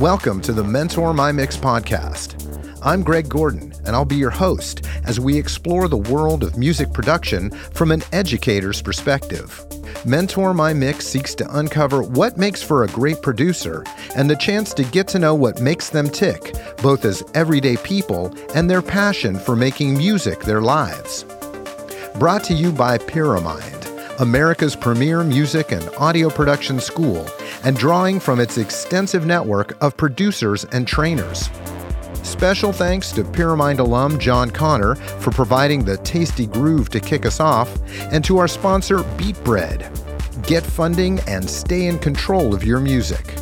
Welcome to the Mentor My Mix podcast. I'm Greg Gordon, and I'll be your host as we explore the world of music production from an educator's perspective. Mentor My Mix seeks to uncover what makes for a great producer and the chance to get to know what makes them tick, both as everyday people and their passion for making music their lives. Brought to you by Pyramind, America's premier music and audio production school, and drawing from its extensive network of producers and trainers. Special thanks to Pyramind alum John Connor for providing the tasty groove to kick us off, and to our sponsor Beatbread. Get funding and stay in control of your music.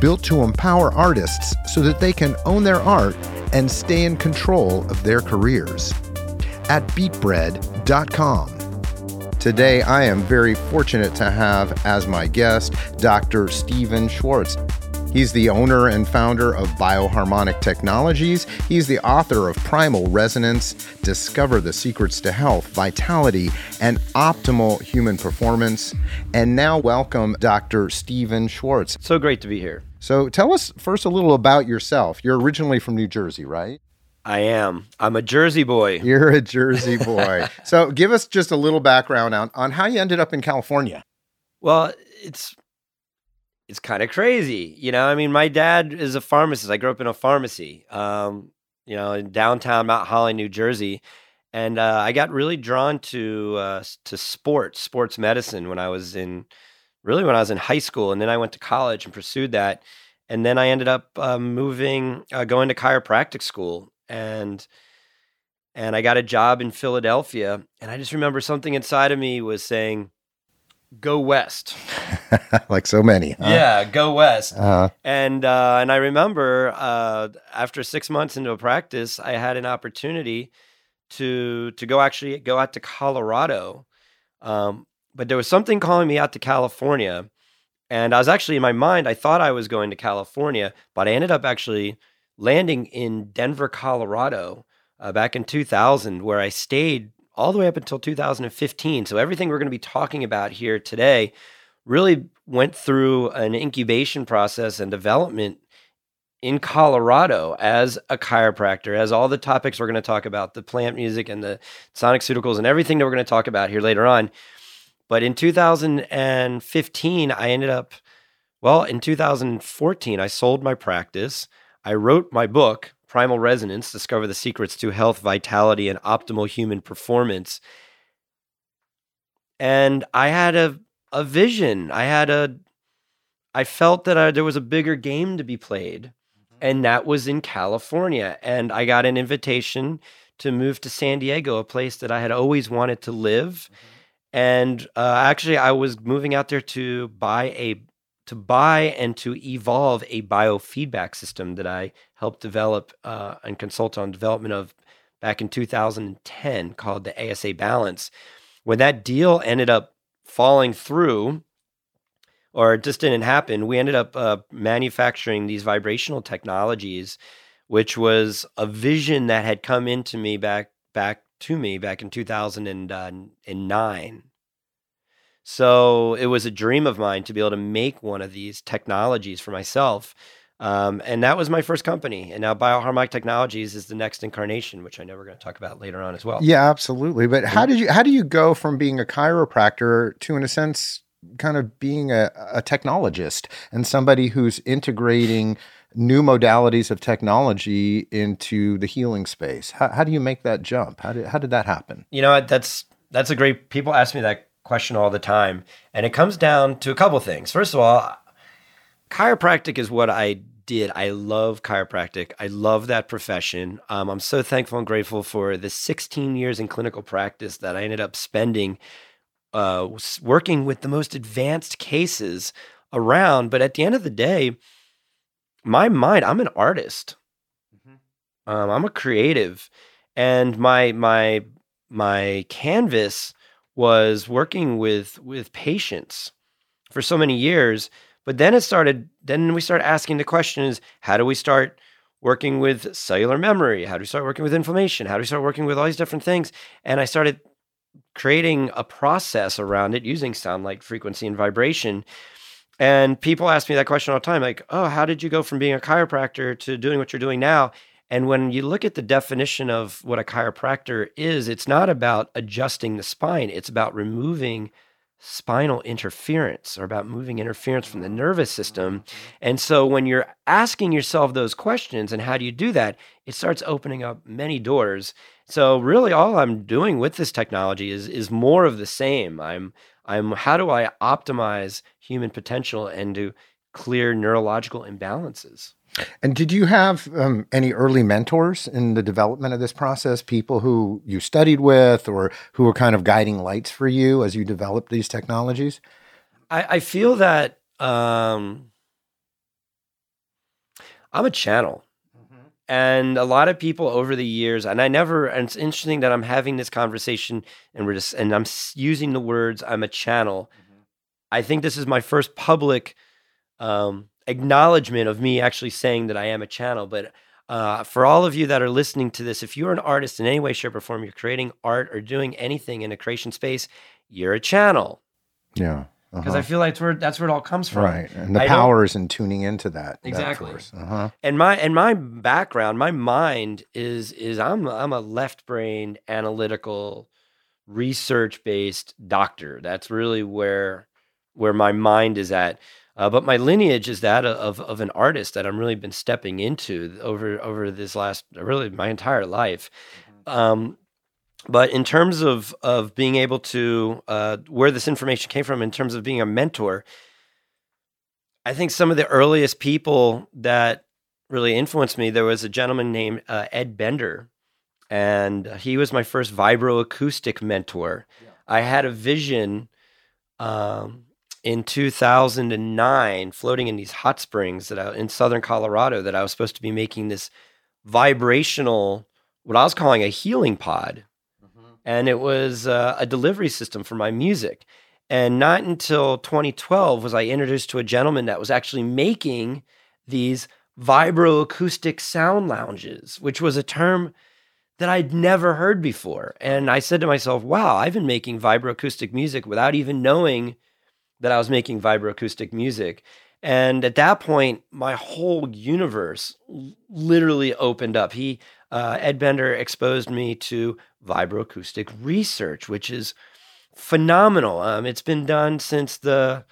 Built to empower artists so that they can own their art and stay in control of their careers. At beatbread.com. Today, I am very fortunate to have as my guest Dr. Steven Schwartz. He's the owner and founder of Bioharmonic Technologies. He's the author of Primal Resonance Discover the Secrets to Health, Vitality, and Optimal Human Performance. And now, welcome Dr. Steven Schwartz. So great to be here. So, tell us first a little about yourself. You're originally from New Jersey, right? I am. I'm a Jersey boy. You're a Jersey boy. so, give us just a little background on, on how you ended up in California. Well, it's it's kind of crazy, you know. I mean, my dad is a pharmacist. I grew up in a pharmacy, um, you know, in downtown Mount Holly, New Jersey, and uh, I got really drawn to uh, to sports, sports medicine when I was in really when I was in high school, and then I went to college and pursued that, and then I ended up uh, moving, uh, going to chiropractic school, and and I got a job in Philadelphia, and I just remember something inside of me was saying, "Go west." like so many. Huh? Yeah, go west. Uh-huh. And uh, and I remember uh, after six months into a practice, I had an opportunity to to go actually go out to Colorado. Um, but there was something calling me out to California, and I was actually in my mind. I thought I was going to California, but I ended up actually landing in Denver, Colorado, uh, back in 2000, where I stayed all the way up until 2015. So everything we're going to be talking about here today really went through an incubation process and development in Colorado as a chiropractor, as all the topics we're going to talk about, the plant music and the sonic pharmaceuticals and everything that we're going to talk about here later on. But in 2015, I ended up, well, in 2014, I sold my practice. I wrote my book, Primal Resonance Discover the Secrets to Health, Vitality, and Optimal Human Performance. And I had a, a vision. I had a, I felt that I, there was a bigger game to be played, mm-hmm. and that was in California. And I got an invitation to move to San Diego, a place that I had always wanted to live. Mm-hmm. And uh, actually, I was moving out there to buy a to buy and to evolve a biofeedback system that I helped develop uh, and consult on development of back in 2010 called the ASA Balance. When that deal ended up falling through, or it just didn't happen, we ended up uh, manufacturing these vibrational technologies, which was a vision that had come into me back back to me back in 2009 so it was a dream of mine to be able to make one of these technologies for myself. Um, and that was my first company. And now Bioharmonic Technologies is the next incarnation, which I know we're going to talk about later on as well. Yeah, absolutely. But how did you how do you go from being a chiropractor to, in a sense, kind of being a, a technologist and somebody who's integrating new modalities of technology into the healing space? How, how do you make that jump? How did how did that happen? You know, that's that's a great. People ask me that question all the time. And it comes down to a couple things. First of all, chiropractic is what I did. I love chiropractic. I love that profession. Um, I'm so thankful and grateful for the 16 years in clinical practice that I ended up spending uh, working with the most advanced cases around. But at the end of the day, my mind, I'm an artist. Mm-hmm. Um, I'm a creative, and my my my canvas was working with with patients for so many years but then it started then we started asking the questions how do we start working with cellular memory? How do we start working with inflammation? How do we start working with all these different things? And i started creating a process around it using sound light frequency and vibration. And people ask me that question all the time like, oh, how did you go from being a chiropractor to doing what you're doing now? And when you look at the definition of what a chiropractor is, it's not about adjusting the spine, it's about removing spinal interference or about moving interference from the mm-hmm. nervous system. Mm-hmm. And so when you're asking yourself those questions and how do you do that, it starts opening up many doors. So really all I'm doing with this technology is is more of the same. I'm I'm how do I optimize human potential and to clear neurological imbalances? And did you have um, any early mentors in the development of this process? People who you studied with, or who were kind of guiding lights for you as you developed these technologies? I, I feel that um, I'm a channel. Mm-hmm. And a lot of people over the years, and I never, and it's interesting that I'm having this conversation and we're just, and I'm using the words, I'm a channel. Mm-hmm. I think this is my first public um, acknowledgement of me actually saying that I am a channel. But uh, for all of you that are listening to this, if you're an artist in any way, shape, or form, you're creating art or doing anything in a creation space, you're a channel. Yeah. Because uh-huh. I feel like that's where that's where it all comes from. Right, and the I power is in tuning into that. Exactly. That uh-huh. And my and my background, my mind is is I'm I'm a left brain analytical, research based doctor. That's really where where my mind is at. Uh, but my lineage is that of of an artist that I'm really been stepping into over over this last really my entire life. Mm-hmm. Um, but in terms of of being able to uh, where this information came from, in terms of being a mentor, I think some of the earliest people that really influenced me. There was a gentleman named uh, Ed Bender, and he was my first vibroacoustic mentor. Yeah. I had a vision. Um, in 2009 floating in these hot springs that I, in southern Colorado that I was supposed to be making this vibrational what I was calling a healing pod. Mm-hmm. And it was uh, a delivery system for my music. And not until 2012 was I introduced to a gentleman that was actually making these vibroacoustic sound lounges, which was a term that I'd never heard before. And I said to myself, wow, I've been making vibroacoustic music without even knowing that I was making vibroacoustic music. And at that point, my whole universe literally opened up. He, uh, Ed Bender, exposed me to vibroacoustic research, which is phenomenal. Um, it's been done since the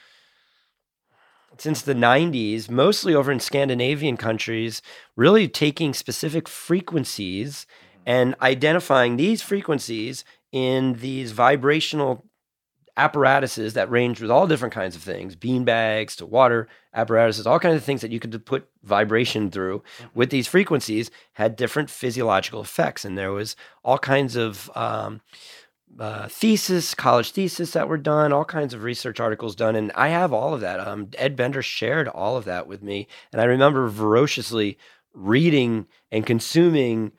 since the 90s, mostly over in Scandinavian countries, really taking specific frequencies and identifying these frequencies in these vibrational apparatuses that range with all different kinds of things bean bags to water apparatuses all kinds of things that you could put vibration through mm-hmm. with these frequencies had different physiological effects and there was all kinds of um, uh, thesis college thesis that were done all kinds of research articles done and i have all of that um, ed bender shared all of that with me and i remember ferociously reading and consuming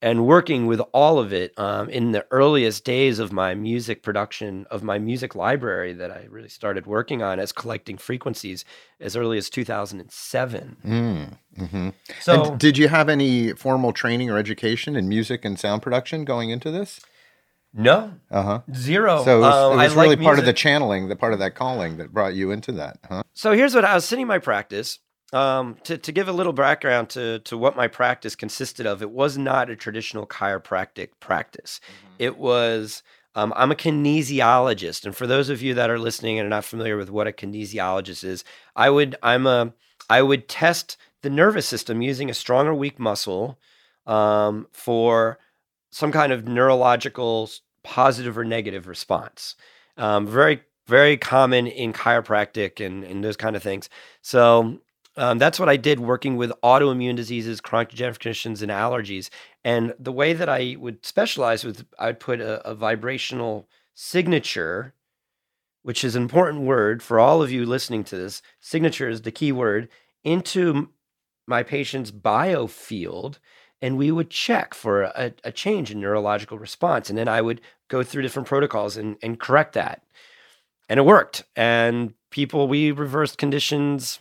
and working with all of it um, in the earliest days of my music production of my music library that I really started working on as collecting frequencies as early as 2007. Mm, mm-hmm. So, and did you have any formal training or education in music and sound production going into this? No. Uh huh. Zero. So it was, um, it was really like part of the channeling, the part of that calling that brought you into that, huh? So here's what I was sitting in my practice um, to, to give a little background to, to what my practice consisted of, it was not a traditional chiropractic practice. Mm-hmm. It was, um, I'm a kinesiologist. And for those of you that are listening and are not familiar with what a kinesiologist is, I would, I'm a, I would test the nervous system using a strong or weak muscle um, for some kind of neurological positive or negative response. Um, very, very common in chiropractic and, and those kind of things. So um, that's what I did working with autoimmune diseases, chronic degenerative conditions, and allergies. And the way that I would specialize was I'd put a, a vibrational signature, which is an important word for all of you listening to this. Signature is the key word into my patient's biofield and we would check for a, a, change in neurological response. And then I would go through different protocols and, and correct that. And it worked. And people, we reversed conditions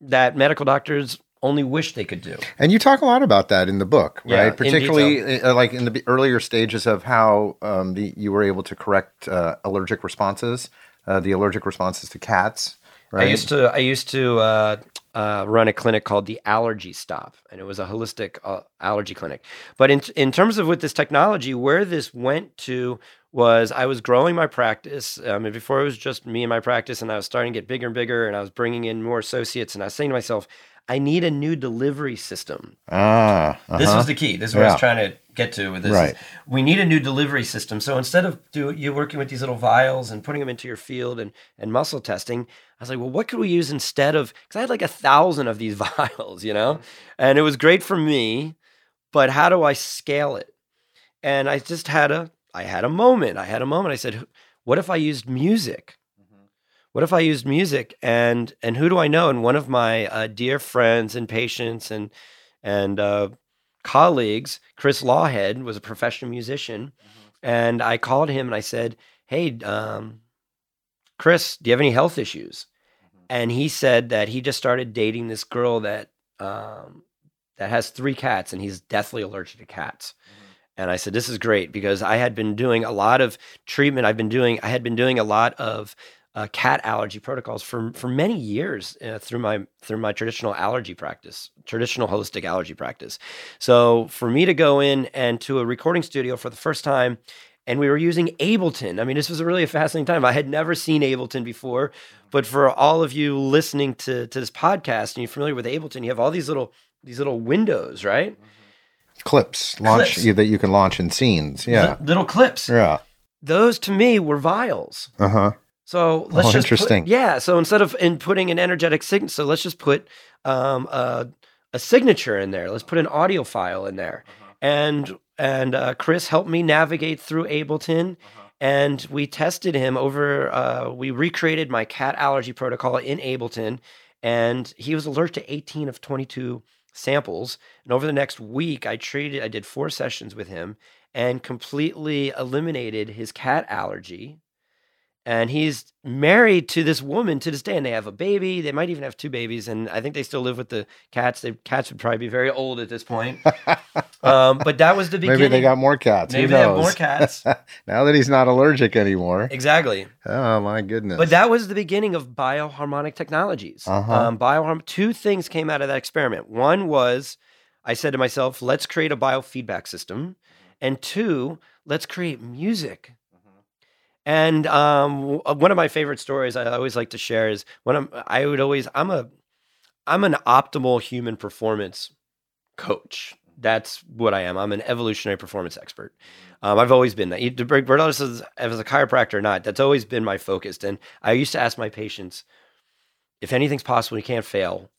that medical doctors only wish they could do. And you talk a lot about that in the book, right? Yeah, Particularly uh, like in the earlier stages of how um, the, you were able to correct uh, allergic responses, uh, the allergic responses to cats. right? I used to I used to uh, uh, run a clinic called the Allergy Stop, and it was a holistic uh, allergy clinic. But in in terms of with this technology, where this went to was I was growing my practice. Um, and before it was just me and my practice, and I was starting to get bigger and bigger, and I was bringing in more associates, and I was saying to myself, I need a new delivery system. ah, This uh-huh. was the key. This is what I was trying to get to with this. Right. We need a new delivery system. So instead of do you working with these little vials and putting them into your field and and muscle testing, I was like, well, what could we use instead of? Because I had like a thousand of these vials, you know, and it was great for me, but how do I scale it? And I just had a I had a moment. I had a moment. I said, what if I used music? what if I used music and and who do I know? And one of my uh, dear friends and patients and and uh, colleagues, Chris Lawhead, was a professional musician, and I called him and I said, "Hey, um, Chris, do you have any health issues?" And he said that he just started dating this girl that um, that has three cats, and he's deathly allergic to cats. And I said, "This is great because I had been doing a lot of treatment. I've been doing. I had been doing a lot of uh, cat allergy protocols for for many years uh, through my through my traditional allergy practice, traditional holistic allergy practice. So for me to go in and to a recording studio for the first time, and we were using Ableton. I mean, this was a really fascinating time. I had never seen Ableton before, but for all of you listening to to this podcast and you're familiar with Ableton, you have all these little these little windows, right? Clips launch Clips. you- that you can launch in scenes. Yeah, Li- little clips. yeah, Those to me were vials. uh huh. So let's Oh, just put- interesting. yeah. So instead of in putting an energetic signature, so let's just put um, a, a signature in there. Let's put an audio file in there, and and uh, Chris helped me navigate through Ableton, and we tested him over. Uh, we recreated my cat allergy protocol in Ableton, and he was allergic to 18 of 22 samples. And over the next week, I treated. I did four sessions with him and completely eliminated his cat allergy and he's married to this woman to this day and they have a baby. They might even have two babies and i think they still live with the cats. The cats would probably be very old at this point. Um, but that was the beginning Maybe they got more cats. Maybe they have more cats. Now that he's not allergic anymore. exactly. Oh my goodness! but that was the beginning of bioharmonic technologies. Uh-huh. um, bioharm- two things came out of that experiment. One was i said to myself let's create a biofeedback system. And two let's create music And um, uh, one of my favorite stories I always like to share is when I'm, I would always, I'm a, I'm an optimal human performance coach. That's what I am. I'm an evolutionary performance expert. Um, I've always been that. Regardless of as a chiropractor or not, that's always been my focus. And I used to ask my patients, if anything's possible, you can't fail.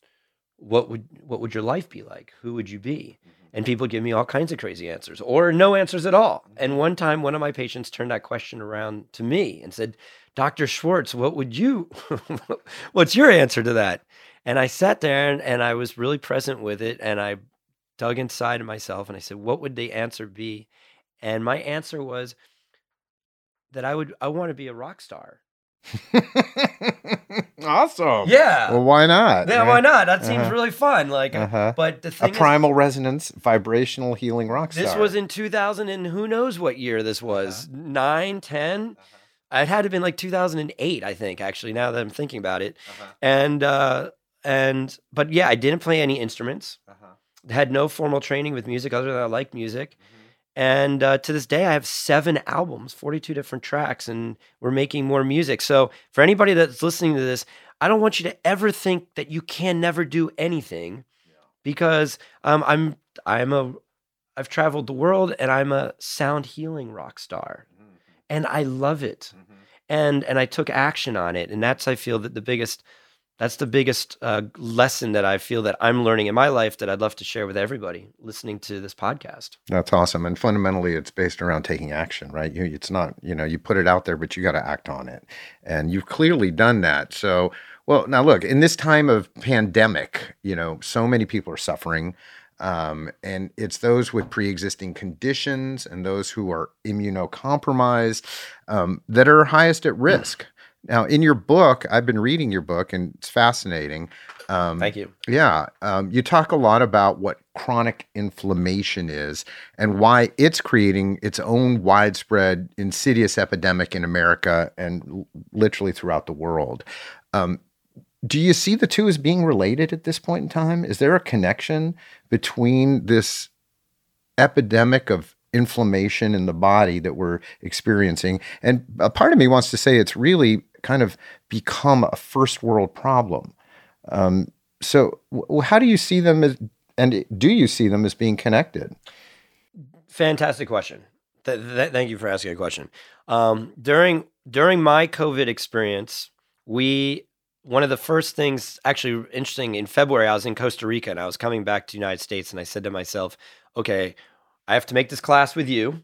What would what would your life be like? Who would you be? And people give me all kinds of crazy answers or no answers at all. And one time, one of my patients turned that question around to me and said, Dr. Schwartz, what would you, what's your answer to that? And I sat there and, and I was really present with it. And I dug inside of myself and I said, what would the answer be? And my answer was that I would, I want to be a rock star. awesome. Yeah. Well, why not? yeah, why not? That seems Uh-huh. really fun. Like, Uh-huh. but the A thing is, primal resonance, vibrational healing rock star. This was in 2000 and who knows what year this was. Nine, ten. It had to have been like 2008, I think, actually, now that I'm thinking about it. And, uh, and, but yeah, I didn't play any instruments, had no formal training with music other than I liked music. And uh, to this day, I have seven albums, 42 different tracks, and we're making more music. So, for anybody that's listening to this, I don't want you to ever think that you can never do anything because um, I'm I'm a I've traveled the world and I'm a sound healing rock star, and I love it. And and I took action on it, and that's I feel that the biggest that's the biggest uh, lesson that I feel that I'm learning in my life that I'd love to share with everybody listening to this podcast. That's awesome. And fundamentally, it's based around taking action, right? You, it's not, you know, you put it out there, but you got to act on it. And you've clearly done that. So, well, now look, in this time of pandemic, you know, so many people are suffering. Um, and it's those with pre existing conditions and those who are immunocompromised um, that are highest at risk. Now, in your book, I've been reading your book and it's fascinating. Um, Thank you. yeah, um, you talk a lot about what chronic inflammation is and why it's creating its own widespread, insidious epidemic in America and literally throughout the world. Um, do you see the two as being related at this point in time? Is there a connection between this epidemic of inflammation in the body that we're experiencing? And a part of me wants to say it's really kind of become a first world problem. Um, so, how do you see them as, and do you see them as being connected? Fantastic question. Th- th- thank you for asking a question. Um, during during my COVID experience, we one of the first things actually interesting in February, I was in Costa Rica and I was coming back to the United States, and I said to myself, "Okay, I have to make this class with you."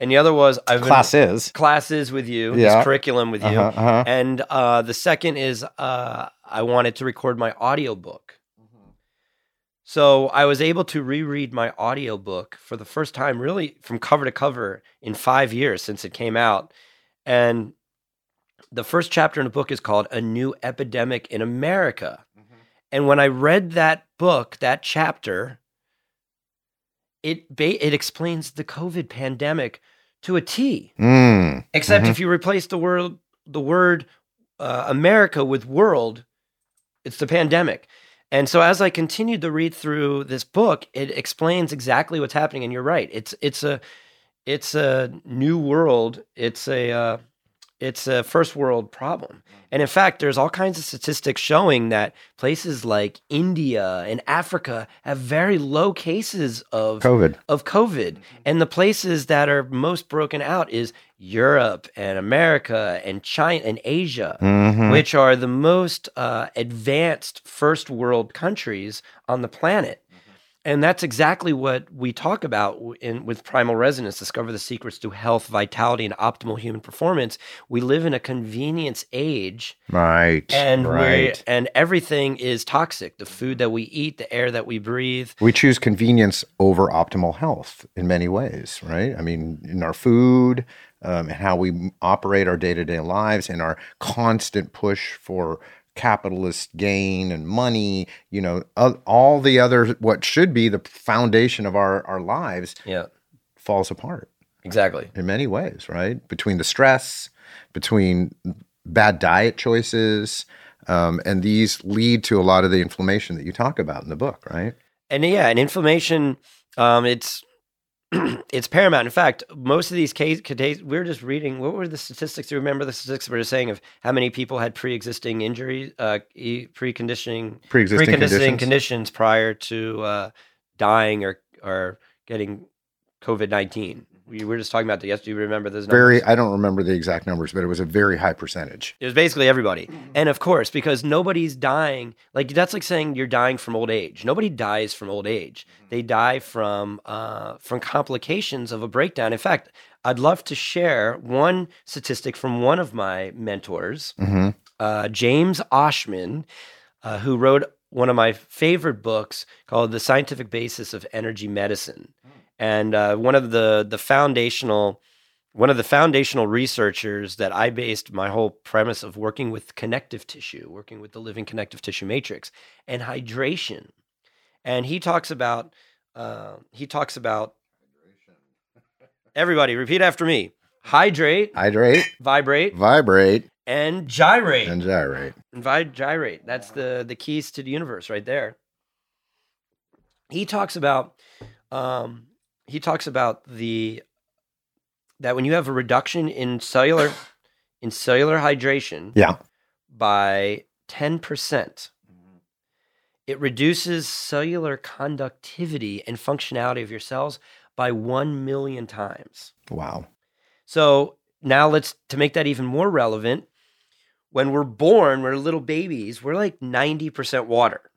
And the other was I've been- Classes. classes with you, Yeah. this curriculum with you, Uh-huh, uh-huh. and uh, the second is uh, I wanted to record my audiobook. So I was able to reread my audiobook for the first time, really from cover to cover in five years since it came out. And the first chapter in the book is called A New Epidemic in America. And when I read that book, that chapter, it ba- it explains the COVID pandemic to a T. Mm. Except Mhm. if you replace the word the word uh, America with world, it's the pandemic. And so as I continued to read through this book, it explains exactly what's happening. And you're right. It's it's a it's a new world. It's a uh, it's a first world problem. And in fact, there's all kinds of statistics showing that places like India and Africa have very low cases of COVID. of COVID. And the places that are most broken out is Europe and America and China and Asia, Mhm. which are the most uh, advanced first world countries on the planet. And that's exactly what we talk about in with Primal Resonance, discover the secrets to health, vitality, and optimal human performance. We live in a convenience age Right. and right. and everything is toxic. The food that we eat, the air that we breathe, we choose convenience over optimal health in many ways, right? I mean, in our food um, and how we operate our day to day lives and our constant push for capitalist gain and money, you know, all- the other, what should be the foundation of our, our lives yeah, falls apart exactly. in many ways, right? Between the stress, between bad diet choices, um, and these lead to a lot of the inflammation that you talk about in the book, right? and yeah, and inflammation, um, it's it's paramount. In fact, most of these cases, we are just reading. What were the statistics? Do you remember the statistics we were saying of how many people had pre-existing injuries, uh, e- preconditioning, Pre-existing preconditioning conditions. conditions prior to uh, dying or or getting COVID nineteen? We were just talking about that yesterday. Do you remember those numbers? very i don't remember the exact numbers but it was a very high percentage It was basically everybody. And of course, because nobody's dying, like that's like saying you're dying from old age. Nobody dies from old age. They die from uh, from complications of a breakdown. In fact, I'd love to share one statistic from one of my mentors, hmm uh, James Oschman, uh, who wrote one of my favorite books called "The Scientific Basis of Energy Medicine," and uh, one of the the foundational one of the foundational researchers that I based my whole premise of working with connective tissue, working with the living connective tissue matrix, and hydration. And he talks about uh, he talks about everybody repeat after me: hydrate, hydrate vibrate, vibrate and gyrate. and gyrate And vi- gyrate. That's the the keys to the universe right there. He talks about um, he talks about the that when you have a reduction in cellular in cellular hydration yeah by 10%, it reduces cellular conductivity and functionality of your cells by 1 million times. wow So now let's to make that even more relevant. When we're born, we're little babies, we're like 90% water.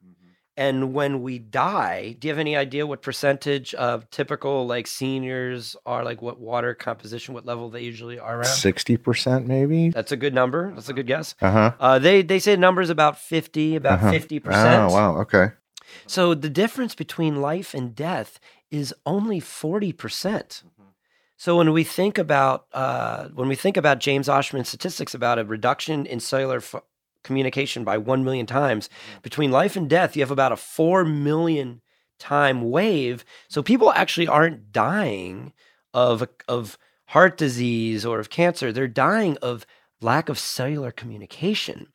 And when we die, do you have any idea what percentage of typical like seniors are like what water composition, what level they usually are around? 60% maybe That's a good number. That's a good guess. uh-huh Uh, they they say the number is about 50, about Uh-huh. 50%. oh wow okay So the difference between life and death is only 40%. So when we think about uh, when we think about James Oschman's statistics about a reduction in cellular f- communication by 1 million times between life and death, you have about a 4 million time wave. So people actually aren't dying of of heart disease or of cancer. They're dying of lack of cellular communication.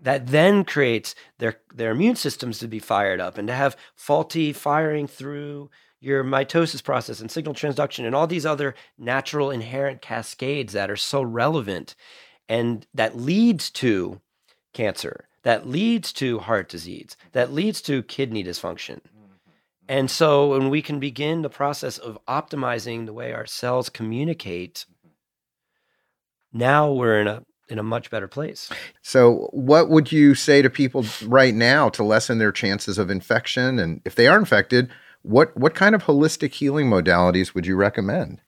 that then creates their their immune systems to be fired up and to have faulty firing through your mitosis process and signal transduction and all these other natural inherent cascades that are so relevant and that leads to cancer that leads to heart disease that leads to kidney dysfunction mm-hmm. and so when we can begin the process of optimizing the way our cells communicate mm-hmm. now we're in a in a much better place So, what would you say to people right now to lessen their chances of infection? And if they are infected, what what kind of holistic healing modalities would you recommend?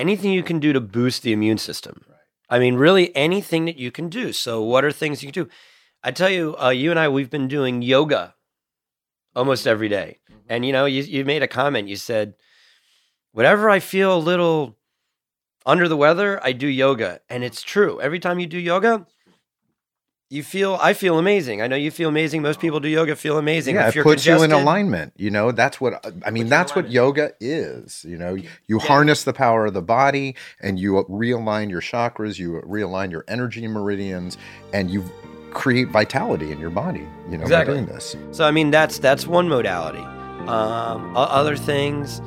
anything you can do to boost the immune system. I mean, really anything that you can do. So, what are things you can do? I tell you, uh, you and I, we've been doing yoga almost every day. And you know, you you made a comment. You said, whenever I feel a little under the weather, I do yoga, and it's true. Every time you do yoga. You feel, I feel amazing. I know you feel amazing. Most people do yoga feel amazing. yeah, if it you're puts you in alignment. You know, that's what I mean. That's what yoga is. You know, you Yeah. harness the power of the body, and you realign your chakras. You realign your energy meridians, and you create vitality in your body. You know, Exactly. by doing this. So I mean, that's that's one modality. Um, other things,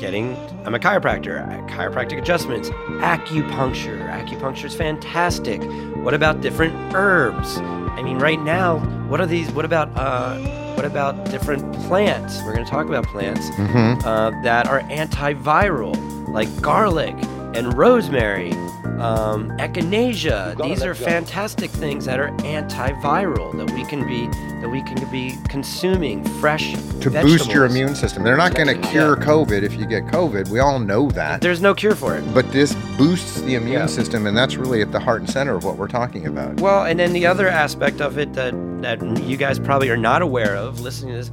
getting. I'm a chiropractor. Chiropractic adjustments, acupuncture. Acupuncture is fantastic. What about different herbs? I mean, right now, what are these? What about uh, what about different plants? We're going to talk about plants Mm-hmm. uh, that are antiviral, like garlic and rosemary, um, echinacea. These are fantastic things that are antiviral that we can be that we can be consuming fresh To boost your immune system, they're not going to Yeah. cure COVID if you get COVID. We all know that. There's no cure for it. But this boosts the immune Yeah. system, and that's really at the heart and center of what we're talking about. Well, and then the other aspect of it that that you guys probably are not aware of listening to this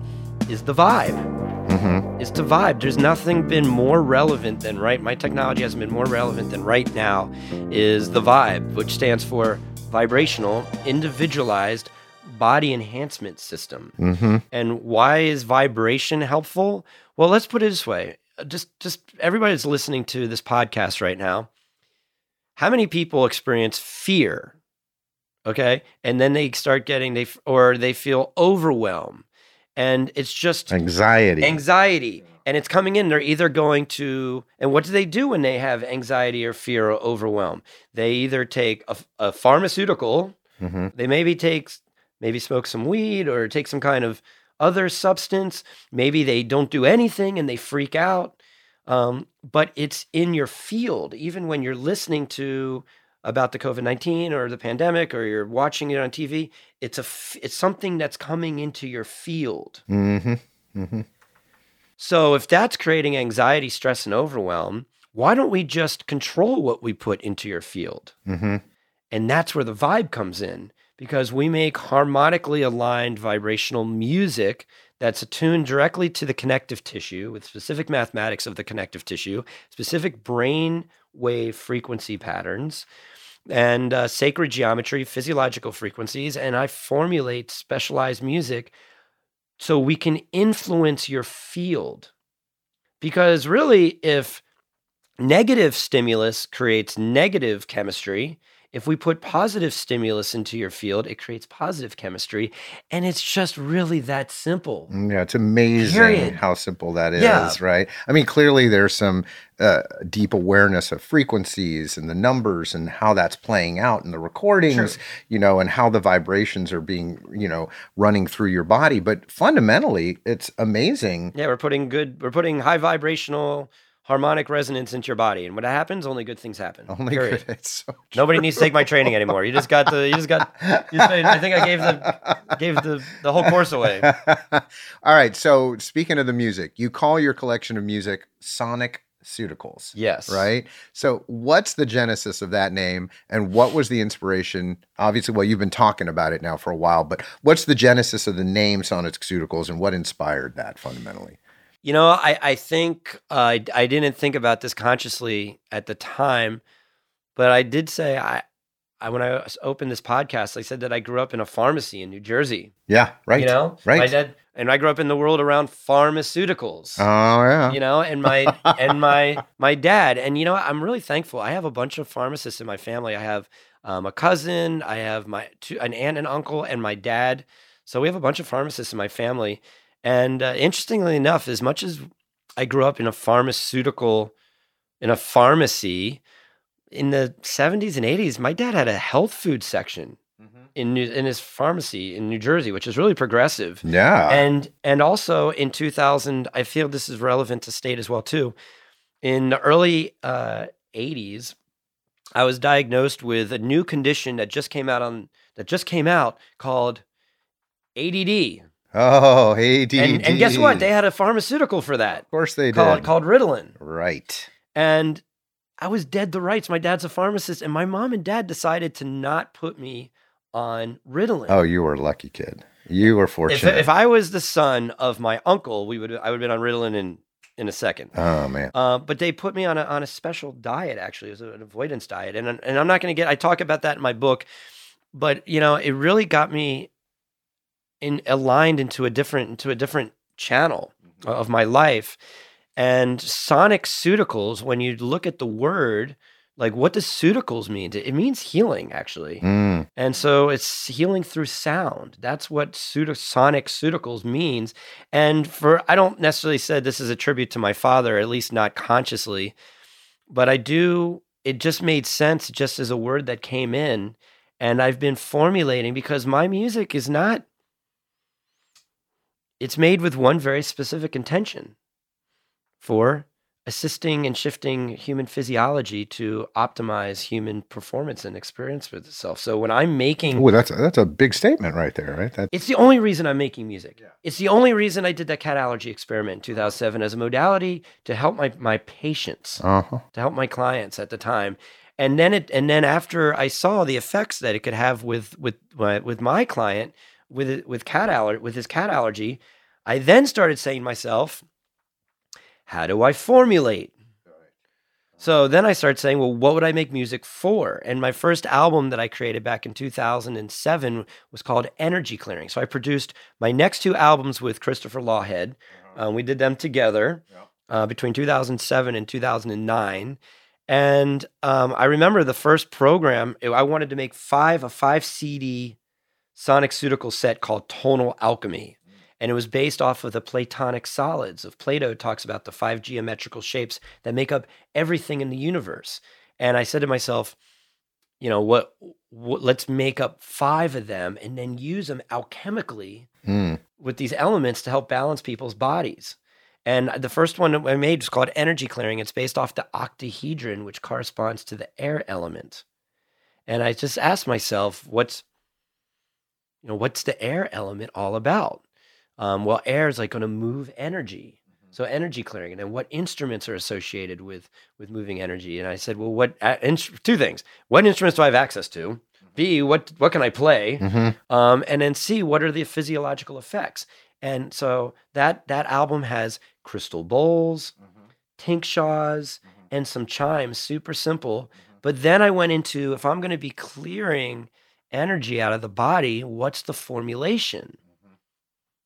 is the vibe. Mm-hmm. is to vibe. There's nothing been more relevant than right. My technology hasn't been more relevant than right now is the vibe, which stands for vibrational individualized body enhancement system. Mm-hmm. And why is vibration helpful? Well, let's put it this way. Just just everybody that's listening to this podcast right now, how many people experience fear? Okay? And then they start getting they or they feel overwhelmed. And it's just Anxiety. anxiety. And it's coming in. They're either going to and what do they do when they have anxiety or fear or overwhelm? They either take a, a pharmaceutical mm-hmm. they maybe take maybe smoke some weed or take some kind of other substance. Maybe they don't do anything and they freak out. Um, but it's in your field. Even when you're listening to about the covid-19 or the pandemic or you're watching it on tv it's a f- it's something that's coming into your field Mm-hmm. Mm-hmm. so if that's creating anxiety, stress, and overwhelm, why don't we just control what we put into your field? Mm-hmm. And that's where the vibe comes in because we make harmonically aligned vibrational music that's attuned directly to the connective tissue with specific mathematics of the connective tissue, specific brain wave frequency patterns, and uh, sacred geometry, physiological frequencies. And I formulate specialized music so we can influence your field. Because really, if negative stimulus creates negative chemistry, if we put positive stimulus into your field, it creates positive chemistry. And it's just really that simple. Yeah, it's amazing Period. how simple that is, Yeah. right? I mean, clearly there's some uh, deep awareness of frequencies and the numbers and how that's playing out in the recordings, you know, and how the vibrations are being, you know, running through your body. But fundamentally, it's amazing. Yeah, we're putting good, we're putting high vibrational harmonic resonance into your body. And when that happens, only good things happen. Only period. good. It's so Nobody needs to take my training anymore. You just got the, you just got, you made, I think I gave the, gave the, the whole course away. All right. So speaking of the music, you call your collection of music Sonic Cuticles. Yes. Right. So what's the genesis of that name and what was the inspiration? Obviously, well, you've been talking about it now for a while, but what's the genesis of the name Sonic Cuticles and what inspired that fundamentally? You know, I, I think uh, I, I didn't think about this consciously at the time, but I did say I, I when I opened this podcast, I said that I grew up in a pharmacy in New Jersey. Yeah. Right. You know, Right. My dad, and I grew up in the world around pharmaceuticals. Oh yeah. You know, and my and my my dad, and you know, what? I'm really thankful. I have a bunch of pharmacists in my family. I have um, a cousin, I have my two, an aunt and uncle, and my dad. So we have a bunch of pharmacists in my family. And uh, interestingly enough, as much as I grew up in a pharmaceutical, in a pharmacy, in the 70s and 80s, my dad had a health food section in New, in his pharmacy in New Jersey, which is really progressive. Yeah. And and also in 2000, I feel this is relevant to state as well too. In the early uh, 80s, I was diagnosed with a new condition that just came out on that just came out called ADD. Oh, ADD. And, and guess what? They had a pharmaceutical for that of course they called did. called Ritalin. right. And I was dead to rights. My dad's a pharmacist, and my mom and dad decided to not put me on Ritalin. Oh, you were a lucky kid. You were if, fortunate. if I was the son of my uncle, we would I would have been on Ritalin in in a second. oh man. Uh, but they put me on a on a special diet. Actually, it was an avoidance diet, and and I'm not going to get. I talk about that in my book, but you know, it really got me in aligned into a different into a different channel of my life. And sonic pseuticals, when you look at the word, like what does pseuticals mean? It means healing, actually. Mm. And so it's healing through sound. That's what pseudo- sonic pseuticals means. And for I don't necessarily say this is a tribute to my father, at least not consciously, but I do. It just made sense just as a word that came in, and I've been formulating because my music is not. It's made with one very specific intention, for assisting and shifting human physiology to optimize human performance and experience with itself. So when I'm making Oh, that's a, that's a big statement right there, right? That it's the only reason I'm making music. It's the only reason I did that cat allergy experiment in 2007 as a modality to help my my patients, uh-huh. to help my clients at the time. And then it and then after I saw the effects that it could have with with my, with my client with it- with cat aller with his cat allergy, I then started saying to myself, how do I formulate? So then I started saying, well, what would I make music for? And my first album that I created back in 2007 was called Energy Clearing. So I produced my next two albums with Christopher Lawhead. Um, we did them together uh, between 2007 and 2009. And um, I remember the first program, I wanted to make five, a five CD sonic pseutical set called Tonal Alchemy and it was based off of the Platonic solids of Plato talks about the five geometrical shapes that make up everything in the universe. And I said to myself, you know, what, what let's make up five of them and then use them alchemically Mm. with these elements to help balance people's bodies. And the first one that I made is called energy clearing. It's based off the octahedron, which corresponds to the air element. And I just asked myself, what's, you know, what's the air element all about? Um, well, air is like going to move energy. So energy clearing, and then what instruments are associated with with moving energy? And I said, well, what uh, two things? What instruments do I have access to? B, what what can I play? hmm um, and then c what are the physiological effects. And so that that album has crystal bowls, tinctures, and some chimes. Super simple. But then I went into if I'm going to be clearing energy out of the body, what's the formulation?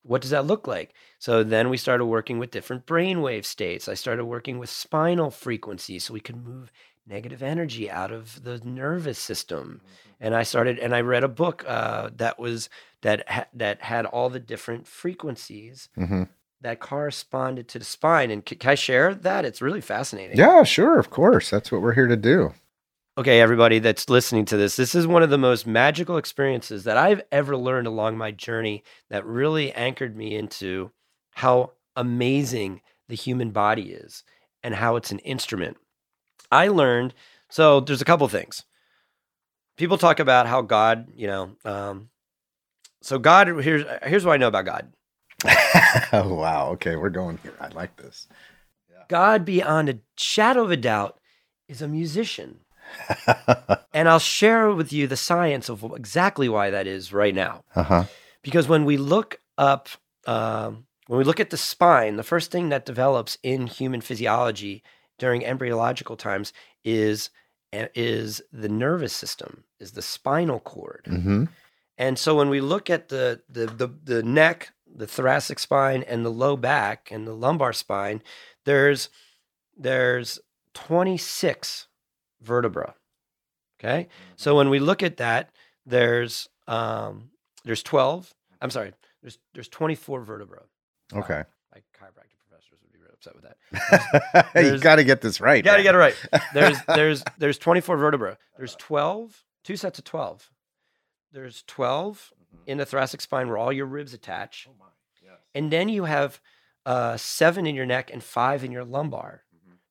What does that look like? So then we started working with different brainwave states. I started working with spinal frequencies so we could move negative energy out of the nervous system. And I started, and I read a book uh, that was that ha- that had all the different frequencies hmm that corresponded to the spine. And c- can I share that? It's really fascinating. Yeah, sure, of course. That's what we're here to do. Okay, everybody that's listening to this, this is one of the most magical experiences that I've ever learned along my journey that really anchored me into how amazing the human body is and how it's an instrument. I learned, so there's a couple things. People talk about how God, you know, um, so God, here's here's what I know about God. oh wow. Okay, we're going here. I like this. God, beyond a shadow of a doubt, is a musician. And I'll share with you the science of exactly why that is right now. uh-huh. Because when we look up, um, when we look at the spine, the first thing that develops in human physiology during embryological times is eh, is the nervous system, is the spinal cord. hmm And so when we look at the the the, the neck, the thoracic spine and the low back and the lumbar spine, there's there's 26 vertebra. Okay, so when we look at that, there's um, there's 12. I'm sorry, there's there's 24 vertebra. Okay. My chiropractic professors would be really upset with that. you got to get this right. You gotta get it right. There's there's there's 24 vertebra. There's 12, two sets of 12. There's 12 in the thoracic spine where all your ribs attach. And then you have uh, seven in your neck and five in your lumbar,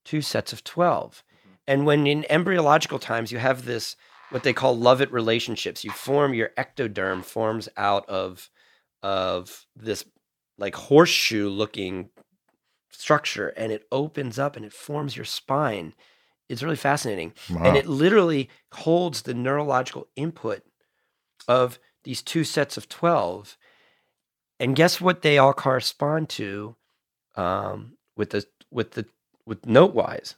two sets of 12. And when in embryological times you have this, what they call love it relationships, you form your ectoderm forms out of, of this like horseshoe looking structure and it opens up and it forms your spine. It's really fascinating. Wow. And it literally holds the neurological input of these two sets of 12. And guess what they all correspond to um, with the with the with note wise?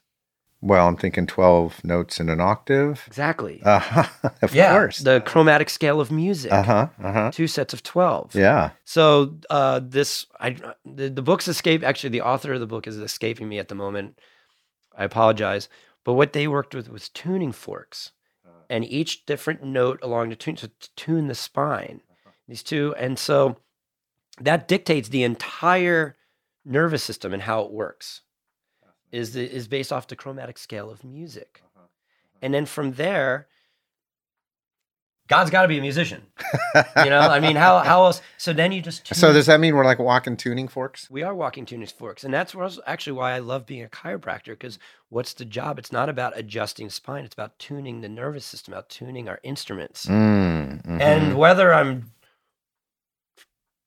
Well, I'm thinking 12 notes in an octave. Exactly. Uh-huh. Of yeah. course. The chromatic scale of music. uh-huh. Uh-huh. Two sets of 12. Yeah. So uh, this, I the, the book's escape. Actually, the author of the book is escaping me at the moment. I apologize. But what they worked with was tuning forks, and each different note along the tune to to tune the spine. These two, and so that dictates the entire nervous system and how it works. Is the, is based off the chromatic scale of music, and then from there. God's got to be a musician, you know. I mean, how how else? So then you just So does that mean we're like walking tuning forks? we are walking tuning forks, and that's actually why I love being a chiropractor. Because what's the job? It's not about adjusting spine; it's about tuning the nervous system, about tuning our instruments. Mm, mhm. And whether I'm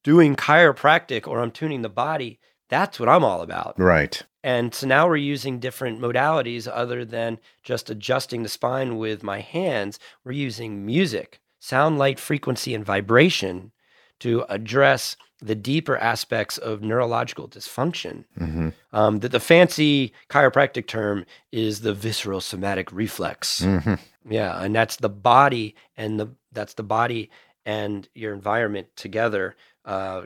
doing chiropractic or I'm tuning the body, that's what I'm all about. right. And so now we're using different modalities other than just adjusting the spine with my hands. We're using music, sound, light, frequency, and vibration to address the deeper aspects of neurological dysfunction. hmm Um, that the fancy chiropractic term is the visceral somatic reflex. hmm Yeah, and that's the body and the that's the body and your environment together. Uh,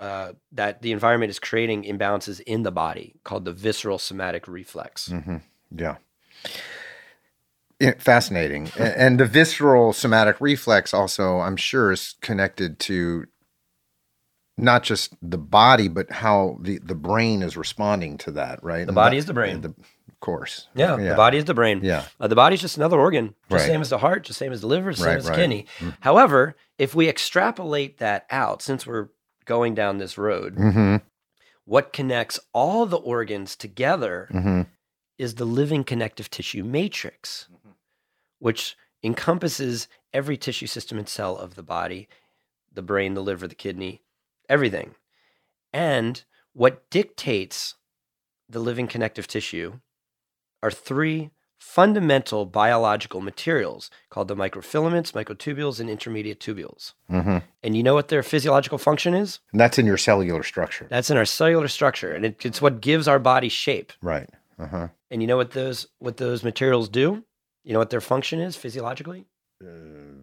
uh, that the environment is creating imbalances in the body called the visceral somatic reflex. hmm Yeah. Yeah, fascinating. And the visceral somatic reflex also, I'm sure, is connected to not just the body, but how the, the brain is responding to that, right? The body that- is the brain. the- of course. Yeah, the body is the brain. Yeah. Uh, the body's just another organ, just Right. same as the heart, just same as the liver, same Right, as the right. kidney. Mm. However, if we extrapolate that out, since we're going down this road, hmm what connects all the organs together hmm is the living connective tissue matrix, which encompasses every tissue system and cell of the body the brain, the liver, the kidney, everything. And what dictates the living connective tissue are three fundamental biological materials called the microfilaments, microtubules, and intermediate tubules. hmm And you know what their physiological function is? And that's in your cellular structure. That's in our cellular structure, and it, it's what gives our body shape. Right. Uh-huh. And you know what those what those materials do? You know what their function is physiologically? Uh,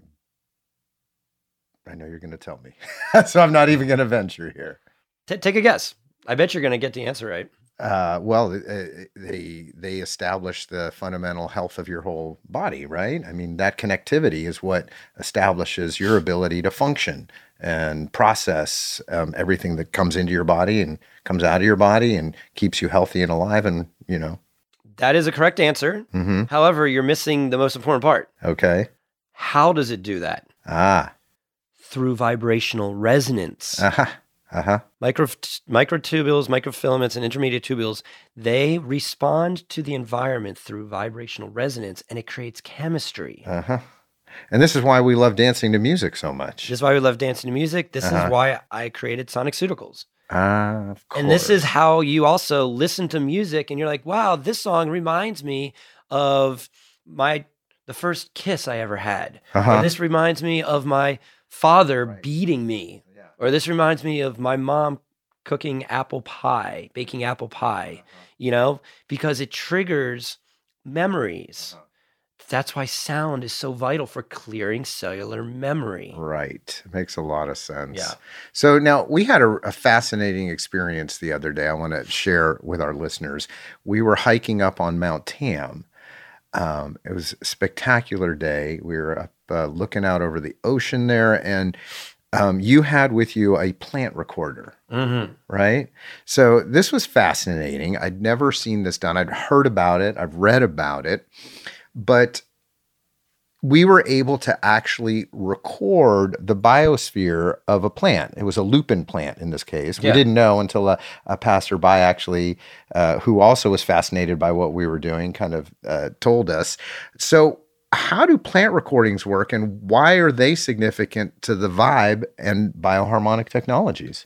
I know you're going to tell me. so I'm not even going to venture here. T- take a guess. I bet you're going to get the answer right. Uh, well, they they establish the fundamental health of your whole body, right? I mean, that connectivity is what establishes your ability to function and process um, everything that comes into your body and comes out of your body and keeps you healthy and alive. And you know, That is a correct answer. hmm However, you're missing the most important part. okay, How does it do that? ah, Through vibrational resonance. uh huh, uh huh, Micro, microtubules, microfilaments, and intermediate tubules, they respond to the environment through vibrational resonance and it creates chemistry. uh huh. And this is why we love dancing to music so much. This is why we love dancing to music. This Uh-huh. is why I created Soniceuticals. Ah, of course. And this is how you also listen to music and you're like, wow, this song reminds me of my the first kiss I ever had. Uh-huh. This reminds me of my father Right. beating me. Or this reminds me of my mom cooking apple pie, baking apple pie, Uh-huh. you know, because it triggers memories, that's why sound is so vital for clearing cellular memory. Right. Makes a lot of sense. Yeah. So now we had a, a fascinating experience the other day. I want to share with our listeners. We were hiking up on Mount Tam. Um, it was a spectacular day. We were up uh, looking out over the ocean there, and um, you had with you a plant recorder, Mm-hmm. right? So this was fascinating. I'd never seen this done. I'd heard about it, I've read about it, but we were able to actually record the biosphere of a plant. It was a lupin plant in this case. We didn't know until a, a passerby actually, uh, who also was fascinated by what we were doing, kind of uh, told us. So, how do plant recordings work, and why are they significant to the vibe and bioharmonic technologies?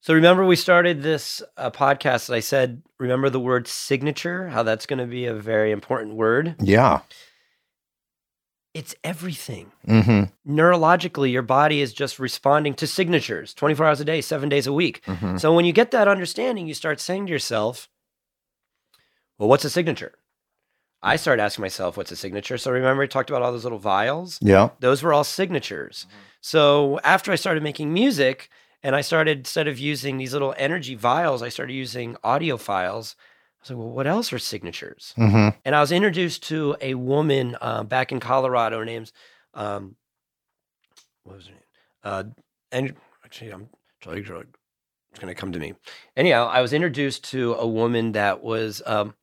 So remember, we started this uh, podcast. I said, remember the word signature, how that's going to be a very important word. Yeah. It's everything. Mm-hmm. Neurologically, your body is just responding to signatures 24 hours a day, seven days a week. Mm-hmm. So when you get that understanding, you start saying to yourself, well, what's a signature? I started asking myself, what's a signature? So remember, we talked about all those little vials? Yeah. Those were all signatures. So after I started making music and I started, instead of using these little energy vials, I started using audio files. I was like, well, what else are signatures? Mm-hmm. And I was introduced to a woman uh, back in Colorado. Her name's, um, what was her name? Uh, and actually, I'm trying to, it's going to come to me. Anyhow, I was introduced to a woman that was um,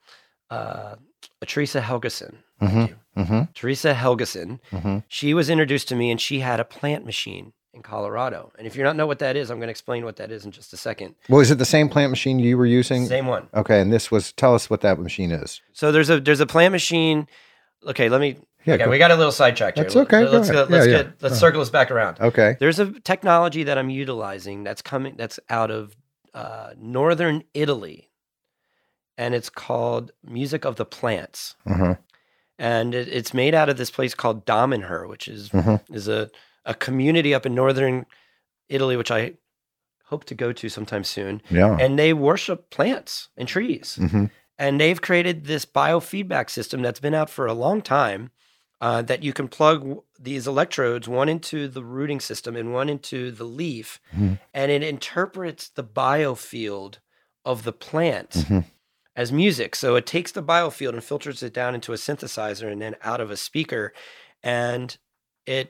uh, Teresa Helgeson. Mhm. Mm-hmm. Teresa Helgeson. Mm-hmm. She was introduced to me, and she had a plant machine in Colorado. And if you don't know what that is, I'm going to explain what that is in just a second. Well, is it the same plant machine you were using? Same one. Okay, and this was tell us what that machine is. So there's a there's a plant machine. Okay, let me. Yeah, okay, go- we got a little sidetracked here. That's okay, go Let's go, let's Yeah, yeah. get let's Uh. circle this back around. Okay. There's a technology that I'm utilizing that's coming that's out of uh, northern Italy, and it's called Music of the Plants, Uh-huh. and it, it's made out of this place called Damanhur, which is Mhm. is a a community up in northern Italy, which I hope to go to sometime soon, Yeah. and they worship plants and trees hmm and they've created this biofeedback system that's been out for a long time uh, that you can plug these electrodes one into the rooting system and one into the leaf Mhm. and it interprets the biofield of the plant Mhm. As music so it takes the biofield and filters it down into a synthesizer and then out of a speaker and it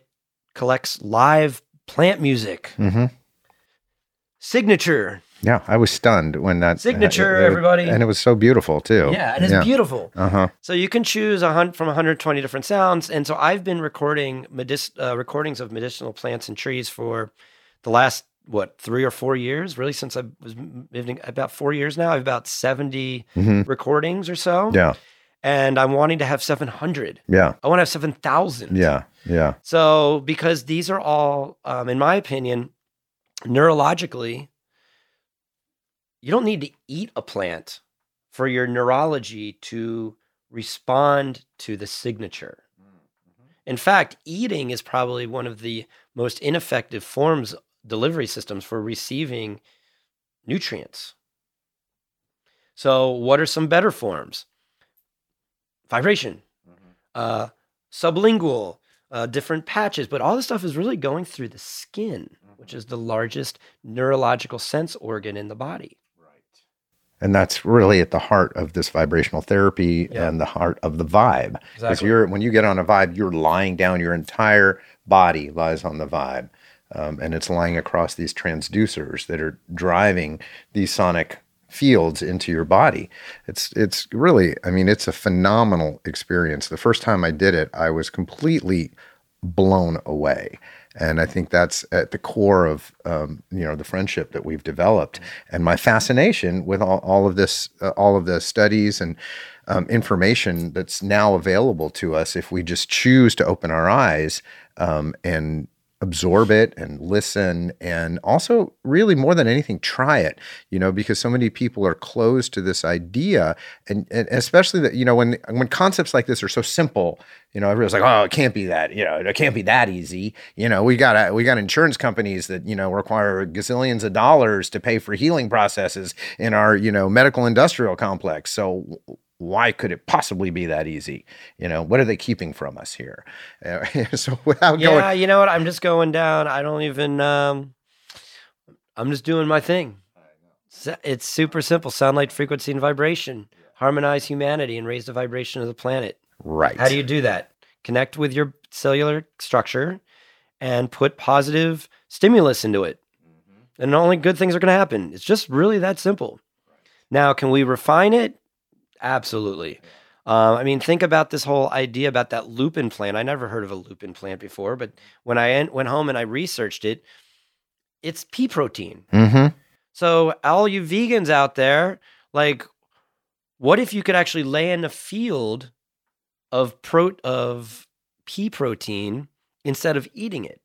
collects live plant music hmm signature Yeah, I was stunned when that Signature, it- it- everybody. and it was so beautiful too. yeah and it's yeah. beautiful Uh huh. So you can choose a hun- from 120 different sounds, and so I've been recording medic- uh, recordings of medicinal plants and trees for the last what three or four years, really since I was m- living about four years now. I have about 70 hmm recordings or so, Yeah. and I'm wanting to have 700. Yeah. I want to have 7,000. Yeah. Yeah. So because these are all, um, in my opinion, neurologically, you don't need to eat a plant for your neurology to respond to the signature. In fact, eating is probably one of the most ineffective forms delivery systems for receiving nutrients. So, what are some better forms? Vibration, uh, sublingual, uh, different patches, but all this stuff is really going through the skin, which is the largest neurological sense organ in the body. Right. And that's really at the heart of this vibrational therapy Yeah. and the heart of the vibe. Because Exactly. you're when you get on a vibe, you're lying down. Your entire body lies on the vibe, um, and it's lying across these transducers that are driving these sonic fields into your body. It's it's really, I mean, it's a phenomenal experience. The first time I did it, I was completely blown away. And I think that's at the core of um, you know the friendship that we've developed, and my fascination with all, all of this, uh, all of the studies and um, information that's now available to us if we just choose to open our eyes um, and absorb it and listen and also really more than anything try it you know because so many people are closed to this idea. And, and especially that you know when when concepts like this are so simple you know everyone's like oh it can't be that you know it can't be that easy. You know we got we got insurance companies that you know require gazillions of dollars to pay for healing processes in our you know medical industrial complex. So why could it possibly be that easy? You know, what are they keeping from us here? Uh, so without going. yeah, going, you know what? I'm just going down. I don't even. Um, I'm just doing my thing. It's super simple: sound, light, frequency, and vibration. Harmonize humanity and raise the vibration of the planet. right. How do you do that? Connect with your cellular structure and put positive stimulus into it. And only good things are going to happen. It's just really that simple. Now, can we refine it? Absolutely. Uh, I mean, think about this whole idea about that lupin plant. I never heard of a lupin plant before, but when I en- went home and I researched it, it's pea protein. Mm-hmm. So, all you vegans out there, like, what if you could actually lay in a field of pro of pea protein instead of eating it?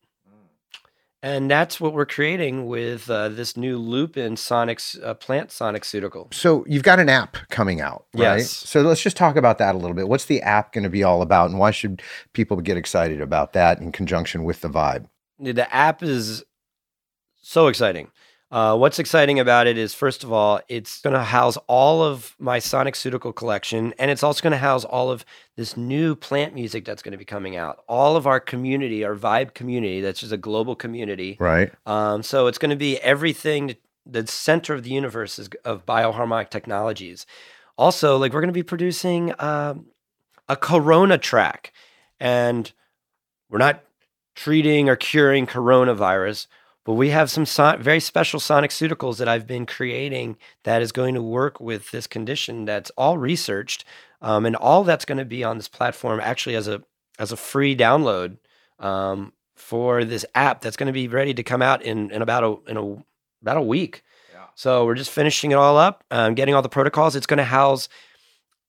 And that's what we're creating with uh, this new Lupin Sonics uh, plant sonic-ceutical. So you've got an app coming out, right? Yes. So let's just talk about that a little bit. What's the app going to be all about, and why should people get excited about that in conjunction with the vibe? The app is so exciting. Uh, what's exciting about it is, first of all, it's going to house all of my sonic ceutical collection, and it's also going to house all of this new plant music that's going to be coming out. All of our community, our vibe community, that's just a global community. Right. Um, so it's going to be everything. The center of the universe is of bioharmonic technologies. Also, like we're going to be producing um, a Corona track, and we're not treating or curing coronavirus, but we have some son- very special sonic ceuticals that I've been creating that is going to work with this condition. That's all researched, um, and all that's going to be on this platform actually as a as a free download um, for this app that's going to be ready to come out in in about a in a about a week. So we're just finishing it all up, um, getting all the protocols. It's going to house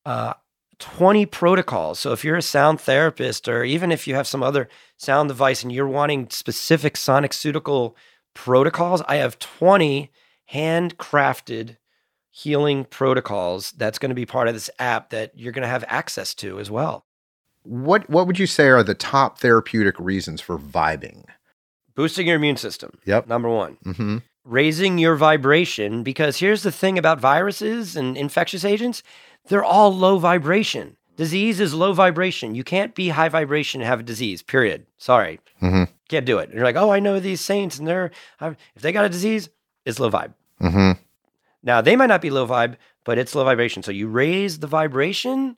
uh, 20 protocols. So if you're a sound therapist, or even if you have some other sound device and you're wanting specific sonic ceutical protocols, I have 20 handcrafted healing protocols that's going to be part of this app that you're going to have access to as well. What What would you say are the top therapeutic reasons for vibing? Boosting your immune system. Yep. Number one. Mm-hmm. raising your vibration because here's the thing about viruses and infectious agents they're all low vibration. Disease is low vibration. You can't be high vibration and have a disease period. Sorry. Mm-hmm. can't do it. And you're like oh i know these saints and they're if they got a disease it's low vibe. Mm-hmm. now they might not be low vibe but it's low vibration. So you raise the vibration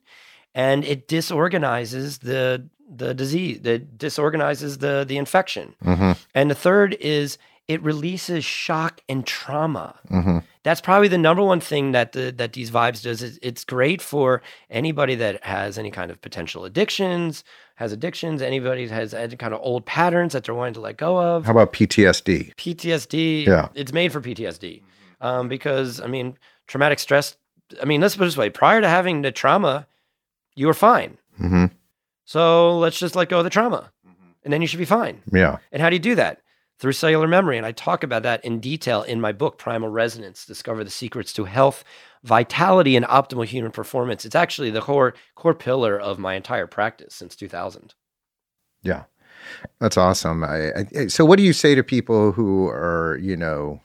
and it disorganizes the the disease that disorganizes the the infection. Mm-hmm. and the third is it releases shock and trauma. Mm-hmm. That's probably the number one thing that the, that these vibes does. Is it's great for anybody that has any kind of potential addictions, has addictions, anybody that has any kind of old patterns that they're wanting to let go of. How about PTSD? PTSD. Yeah. It's made for PTSD um, because I mean, traumatic stress. I mean, let's put it this way: prior to having the trauma, you were fine. Mm-hmm. So let's just let go of the trauma, and then you should be fine. Yeah. And how do you do that? Through cellular memory. And I talk about that in detail in my book, Primal Resonance Discover the Secrets to Health, Vitality, and Optimal Human Performance. It's actually the core, core pillar of my entire practice since 2000. Yeah. That's awesome. I, I, so, what do you say to people who are, you know,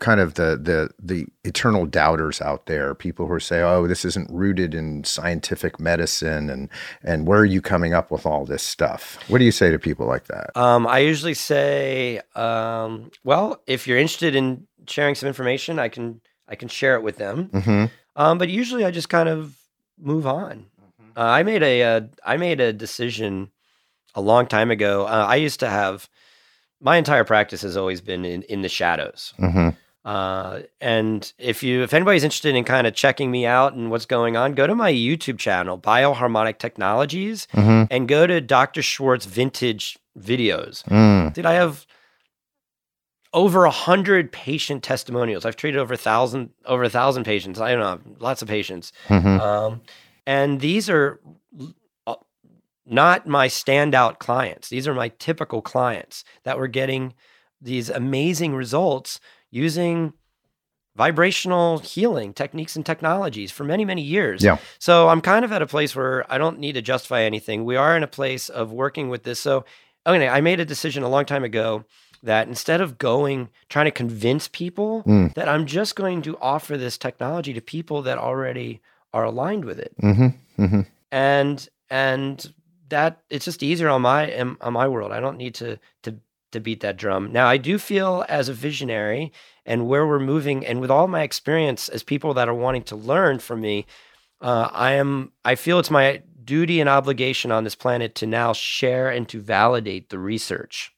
kind of the the the eternal doubters out there? People who say, "Oh, this isn't rooted in scientific medicine," and and where are you coming up with all this stuff? What do you say to people like that? Um, I usually say, um, well, if you're interested in sharing some information, I can I can share it with them. Mm-hmm. Um, but usually I just kind of move on. Uh, I made a uh, I made a decision a long time ago. Uh, I used to have my entire practice has always been in, in the shadows. Mm-hmm. Uh, and if you if anybody's interested in kind of checking me out and what's going on, go to my YouTube channel, Bioharmonic Technologies, Mm-hmm. and go to Dr. Schwartz Vintage Videos. Mm. Dude, I have over a hundred patient testimonials. I've treated over a thousand over a thousand patients. I don't know, lots of patients. Mm-hmm. Um, and these are uh, not my standout clients. These are my typical clients that were getting these amazing results using vibrational healing techniques and technologies for many, many years. Yeah. So I'm kind of at a place where I don't need to justify anything. We are in a place of working with this. So, okay, I made a decision a long time ago that instead of going trying to convince people Mm. that I'm just going to offer this technology to people that already are aligned with it. Mm-hmm. Mm-hmm. And and that it's just easier on my on my world. I don't need to to to beat that drum. Now I do feel as a visionary and where we're moving and with all my experience as people that are wanting to learn from me, uh, I am I feel it's my duty and obligation on this planet to now share and to validate the research.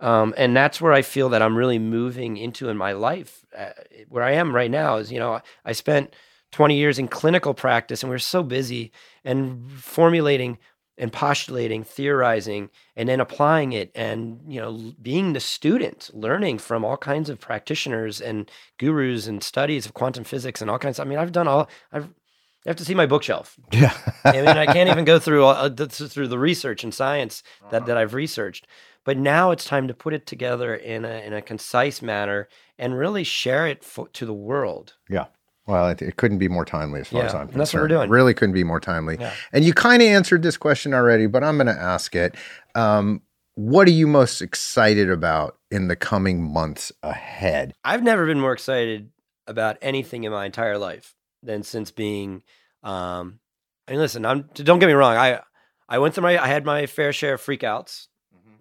Um, and that's where I feel that I'm really moving into in my life. Uh, where I am right now is, you know, I spent 20 years in clinical practice and we're so busy and formulating and postulating, theorizing, and then applying it and, you know, being the student, learning from all kinds of practitioners and gurus and studies of quantum physics and all kinds of, I mean, I've done all, I've, you have to see my bookshelf. Yeah. I mean, I can't even go through all, uh, through the research and science that, Uh-huh. that I've researched. But now it's time to put it together in a in a concise manner and really share it to the world. Yeah. Well, it, it couldn't be more timely as far as I'm and that's what we're concerned. doing. Really couldn't be more timely. Yeah. And you kind of answered this question already, but I'm going to ask it. Um, what are you most excited about in the coming months ahead? I've never been more excited about anything in my entire life than since being. Um, I mean, listen, I'm. Don't get me wrong. I I went through my. I had my fair share of freakouts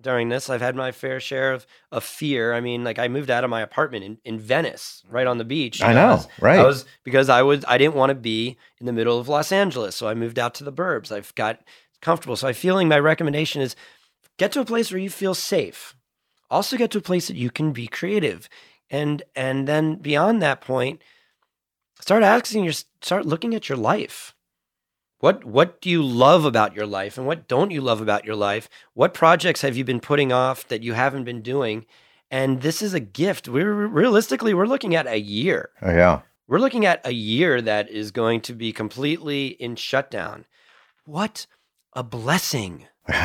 during this. I've had my fair share of of fear. I mean, like I moved out of my apartment in, in Venice, right on the beach. I know, right. I was because I was I didn't want to be in the middle of Los Angeles, so I moved out to the burbs. I've got comfortable. So I feeling my recommendation is get to a place where you feel safe. Also get to a place that you can be creative. And and then beyond that point, start asking your start looking at your life. What what do you love about your life and what don't you love about your life? What projects have you been putting off that you haven't been doing? And this is a gift. We're realistically we're looking at a year. Oh, yeah. We're looking at a year that is going to be completely in shutdown. What a blessing.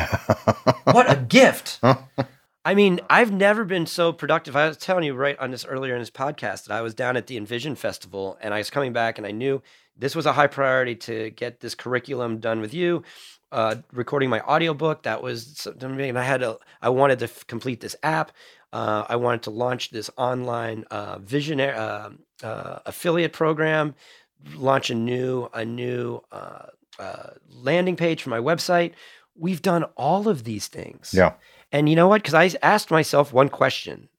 What a gift. I mean, I've never been so productive. I was telling you right on this earlier in this podcast that I was down at the Envision Festival and I was coming back and I knew this was a high priority to get this curriculum done with you. Uh, recording my audiobook that was something I had a I wanted to f- complete this app. Uh, I wanted to launch this online uh, visionary uh, uh, affiliate program, launch a new a new uh, uh, landing page for my website. We've done all of these things. yeah. And you know what? Because I asked myself one question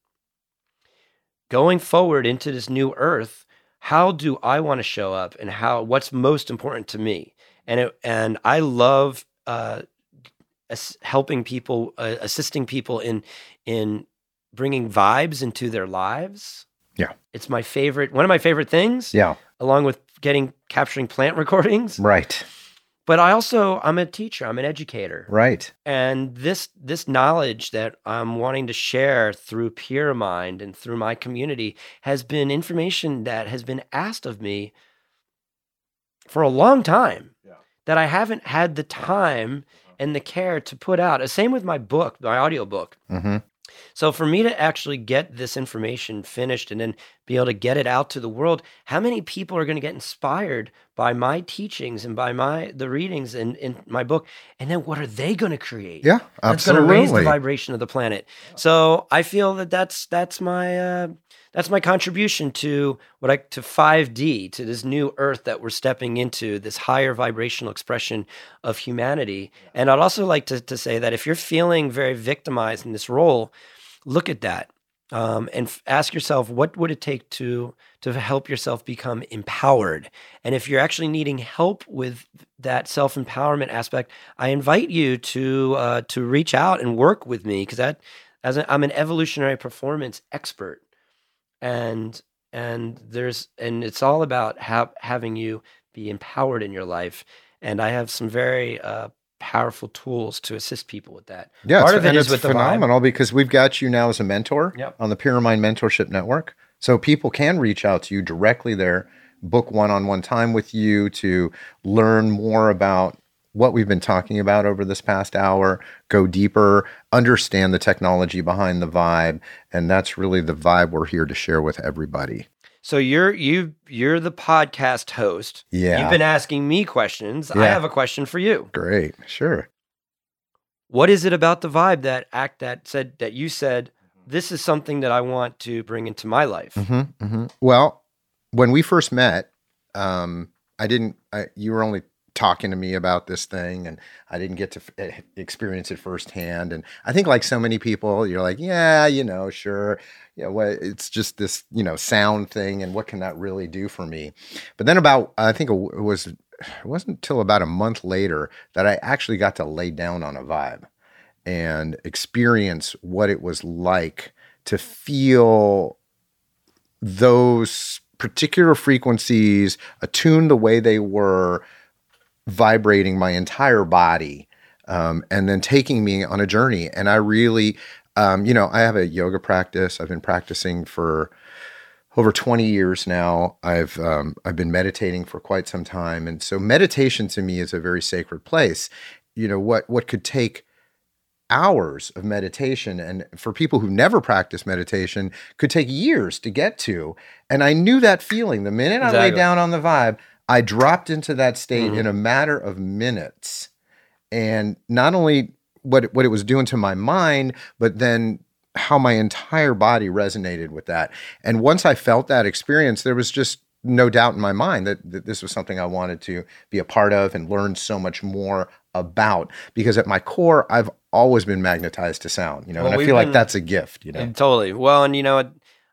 going forward into this new earth, how do I want to show up and how what's most important to me? And it, and I love uh, helping people, uh, assisting people in in bringing vibes into their lives. Yeah. It's my favorite, one of my favorite things, Yeah. along with getting capturing plant recordings. Right. But I also, I'm a teacher, I'm an educator Right. and this this knowledge that I'm wanting to share through Pyramid and through my community has been information that has been asked of me for a long time Yeah. that I haven't had the time and the care to put out. The Same with my book, my audiobook. Mm-hmm. So for me to actually get this information finished and then be able to get it out to the world, how many people are going to get inspired by my teachings and by my the readings in, in my book? And then what are they going to create? Yeah. That's going to raise the vibration of the planet. So I feel that that's that's my uh, that's my contribution to what I to 5D to this new Earth that we're stepping into, this higher vibrational expression of humanity. And I'd also like to to say that if you're feeling very victimized in this role, look at that um, and f- ask yourself what would it take to to help yourself become empowered? And if you're actually needing help with that self-empowerment aspect i invite you to uh, to reach out and work with me because that as a, i'm an evolutionary performance expert and and there's and it's all about ha- having you be empowered in your life and i have some very uh, powerful tools to assist people with that Yeah, Part it's, of it and is it's with the phenomenal because we've got you now as a mentor Yep. on the Pyramid Mentorship Network. So people can reach out to you directly there, book one-on-one time with you to learn more about what we've been talking about over this past hour, go deeper, understand the technology behind the vibe, and that's really the vibe we're here to share with everybody. So you're you you're the podcast host. Yeah. You've been asking me questions. I have a question for you. Great. Sure. What is it about the vibe that act that said that you said this is something that I want to bring into my life? hmm hmm Well, when we first met, um, I didn't. I, you were only talking to me about this thing, and I didn't get to f- eh, experience it firsthand. And I think, like so many people, you're like, yeah, you know, sure, yeah, well, it's just this, you know, sound thing, and what can that really do for me? But then, about I think it was it wasn't until about a month later that I actually got to lay down on a vibe and experience what it was like to feel those particular frequencies attuned the way they were vibrating my entire body um, and then taking me on a journey. And i really um, you know i have a yoga practice. I've been practicing for over 20 years now. I've um, i've been meditating for quite some time. And so meditation to me is a very sacred place. You know what what could take hours of meditation and for people who never practice meditation could take years to get to. And i knew that feeling the minute exactly. i laid down on the vibe i dropped into that state mm-hmm. in a matter of minutes and not only what what it was doing to my mind but then how my entire body resonated with that and once i felt that experience there was just no doubt in my mind that, that this was something I wanted to be a part of and learn so much more about because at my core I've always been magnetized to sound, you know, well, and I feel been, like that's a gift, you know. Totally. Well, and you know,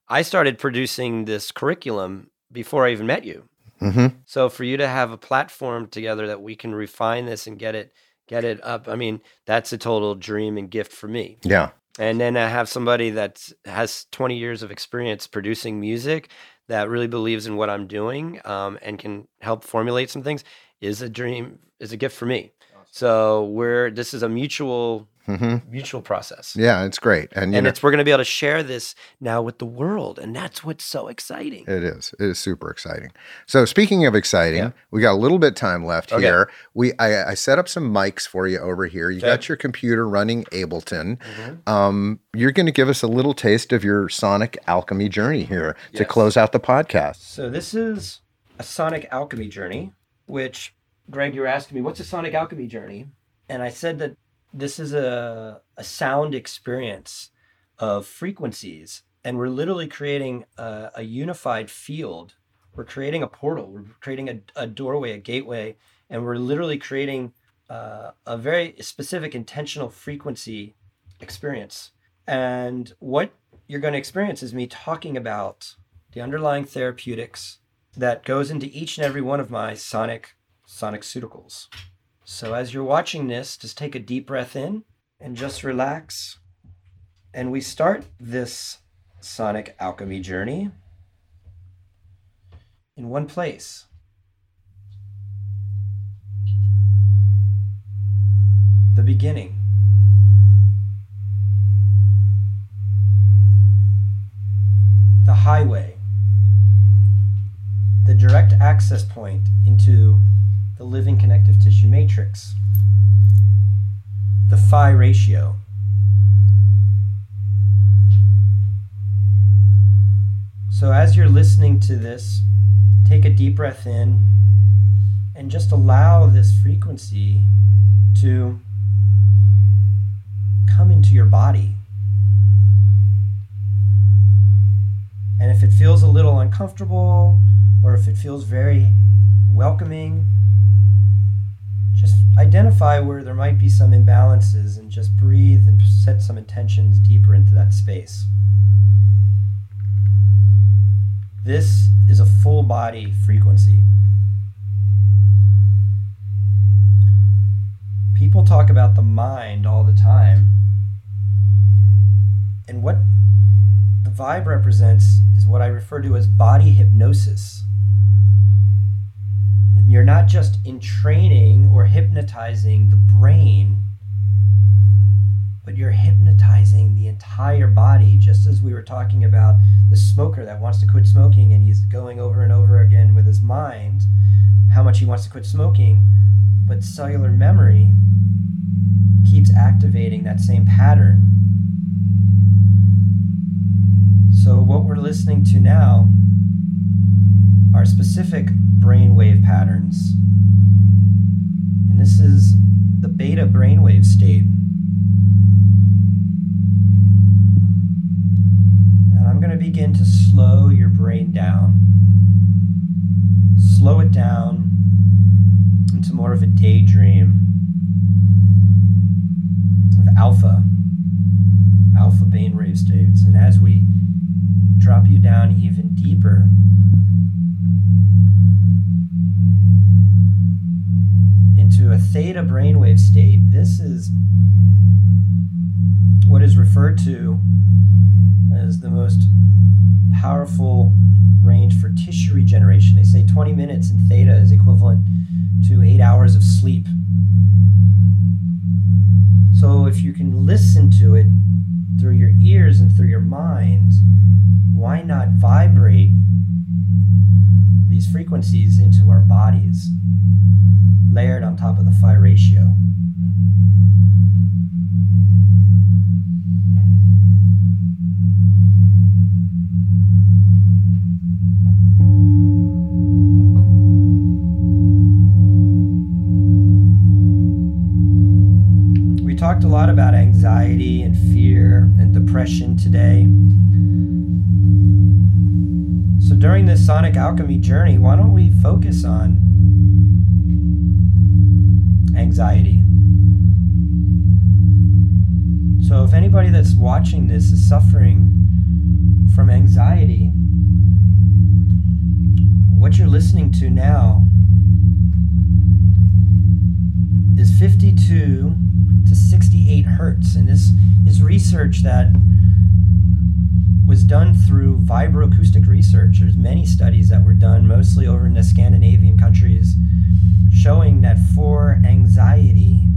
I started producing this curriculum before I even met you. Mm-hmm. So for you to have a platform together that we can refine this and get it get it up, I mean, that's a total dream and gift for me. Yeah. And then I have somebody that has 20 years of experience producing music that really believes in what I'm doing um, and can help formulate some things is a dream, is a gift for me. So we're this is a mutual mm-hmm. mutual process. Yeah, it's great, and and know, it's we're going to be able to share this now with the world, and that's what's so exciting. It is. It is super exciting. So speaking of exciting, yeah. we got a little bit time left okay. here. We I, I, set up some mics for you over here. You okay. got your computer running Ableton. Mm-hmm. Um, you're going to give us a little taste of your sonic alchemy journey here yes. to close out the podcast. So this is a sonic alchemy journey, which Greg, you were asking me, what's a sonic alchemy journey? And I said that this is a, a sound experience of frequencies. And we're literally creating a, a unified field. We're creating a portal. We're creating a, a doorway, a gateway. And we're literally creating uh, a very specific intentional frequency experience. And what you're going to experience is me talking about the underlying therapeutics that goes into each and every one of my sonic Soniceuticals. So as you're watching this, just take a deep breath in and just relax. And we start this sonic alchemy journey in one place. The beginning. The highway. The direct access point into the living connective tissue matrix, the phi ratio. So, as you're listening to this, take a deep breath in and just allow this frequency to come into your body. And if it feels a little uncomfortable or if it feels very welcoming, identify where there might be some imbalances and just breathe and set some intentions deeper into that space. This is a full body frequency. People talk about the mind all the time. And what the vibe represents is what I refer to as body hypnosis you're not just entraining or hypnotizing the brain, but you're hypnotizing the entire body, just as we were talking about the smoker that wants to quit smoking and he's going over and over again with his mind how much he wants to quit smoking, but cellular memory keeps activating that same pattern. So, what we're listening to now are specific brainwave patterns. And this is the beta brainwave state. And I'm going to begin to slow your brain down. slow it down into more of a daydream with alpha, alpha brainwave states. And as we drop you down even deeper, a theta brainwave state, this is what is referred to as the most powerful range for tissue regeneration. They say 20 minutes in theta is equivalent to eight hours of sleep. So if you can listen to it through your ears and through your mind, why not vibrate these frequencies into our bodies, layered on top of the phi ratio? We talked a lot about anxiety and fear and depression today. So during this sonic alchemy journey, why don't we focus on anxiety? So if anybody that's watching this is suffering from anxiety, what you're listening to now is 52 to 68 hertz. And this is research that was done through vibroacoustic research. There's many studies that were done, mostly over in the Scandinavian countries, showing that for anxiety,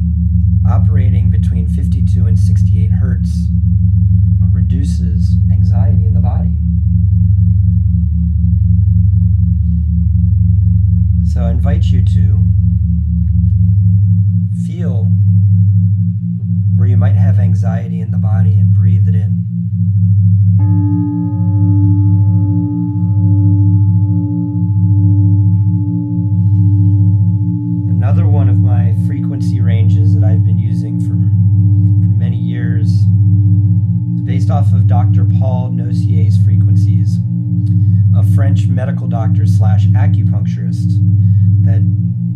operating between 52 and 68 hertz reduces anxiety in the body. So I invite you to feel where you might have anxiety in the body and breathe it in. Slash acupuncturist that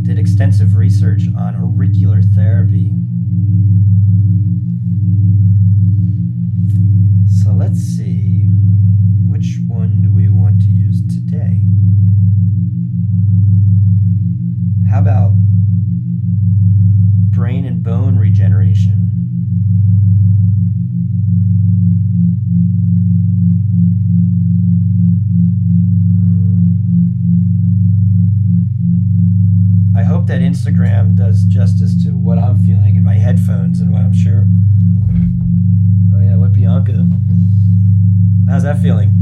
did extensive research on auricular therapy How's that feeling?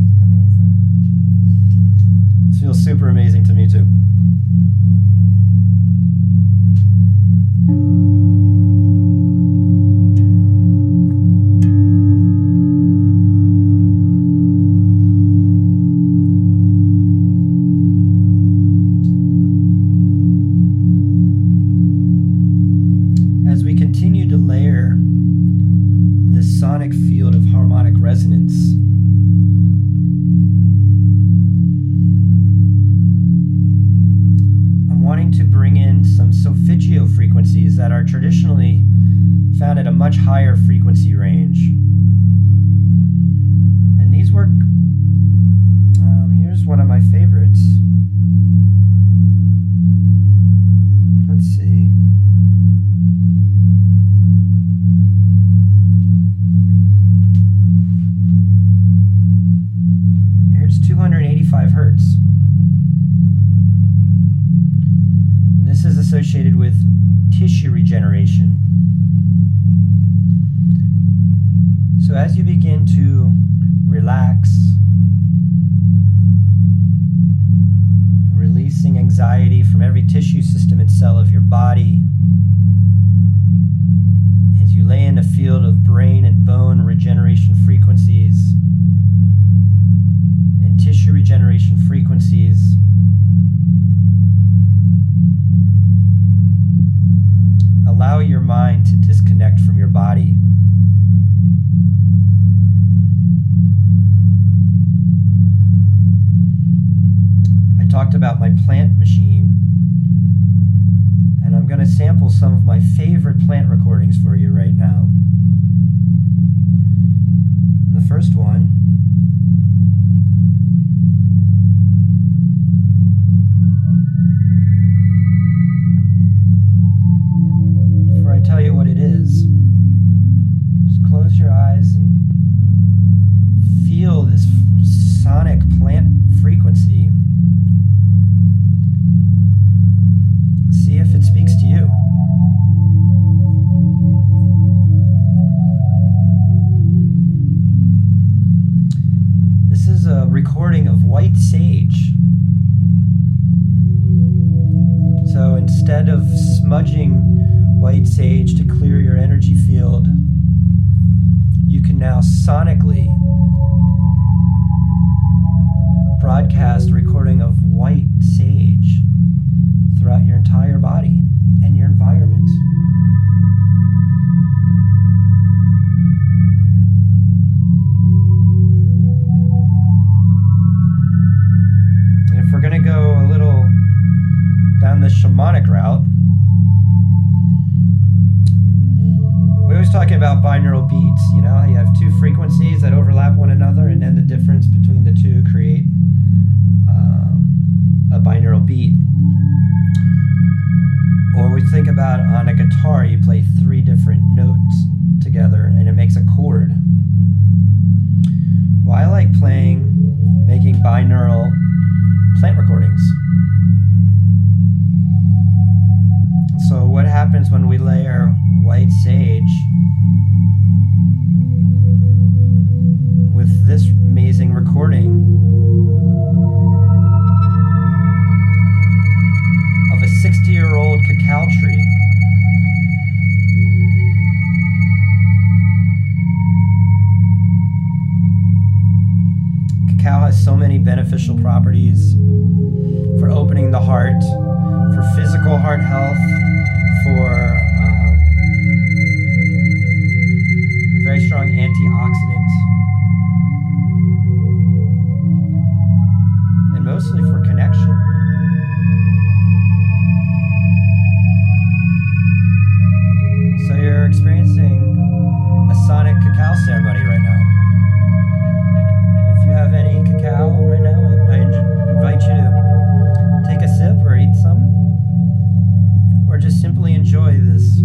Tissue system and cell of your body, as you lay in a field of brain and bone regeneration frequencies and tissue regeneration frequencies, allow your mind to disconnect from your body. I talked about my plant sample some of my favorite plant recordings for you right now. The first one happens when we layer white sage with this amazing recording of a 60 year old cacao tree? Cacao has so many beneficial properties for opening the heart, for physical heart health, for um, a very strong antioxidant, and mostly for connection. So you're experiencing a sonic cacao ceremony right now. If you have any cacao right now, I I invite you to just simply enjoy this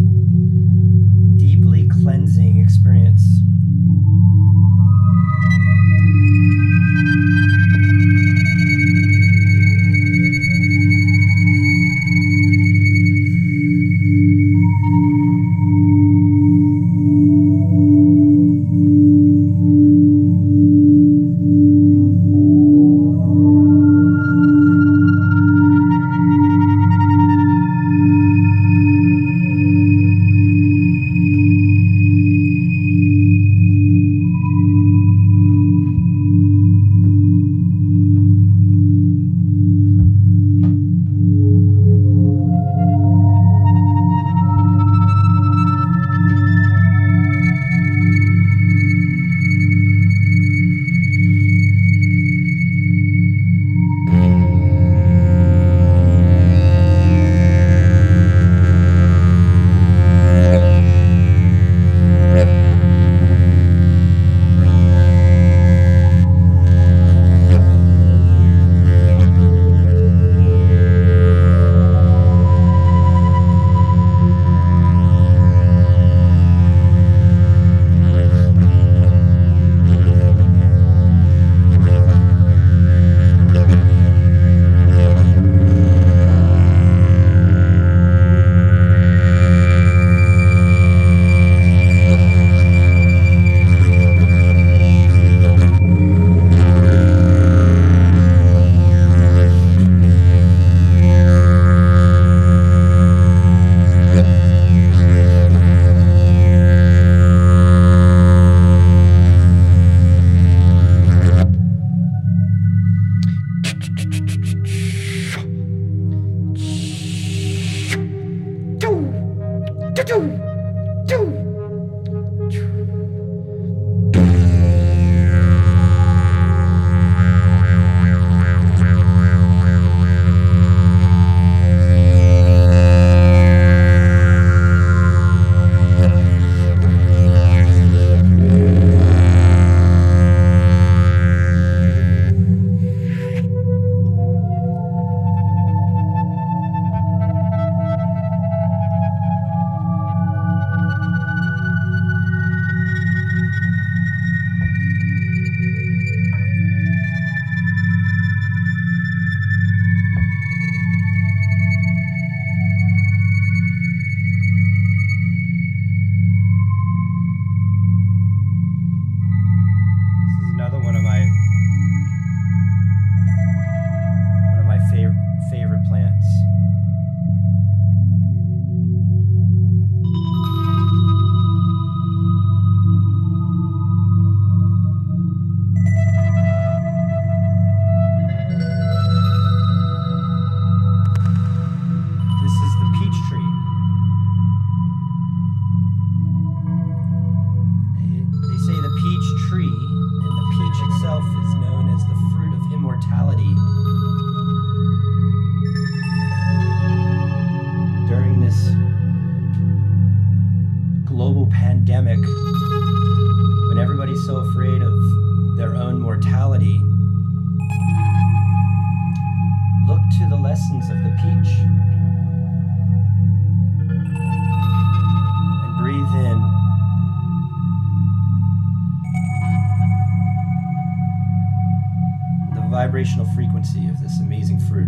vibrational frequency of this amazing fruit.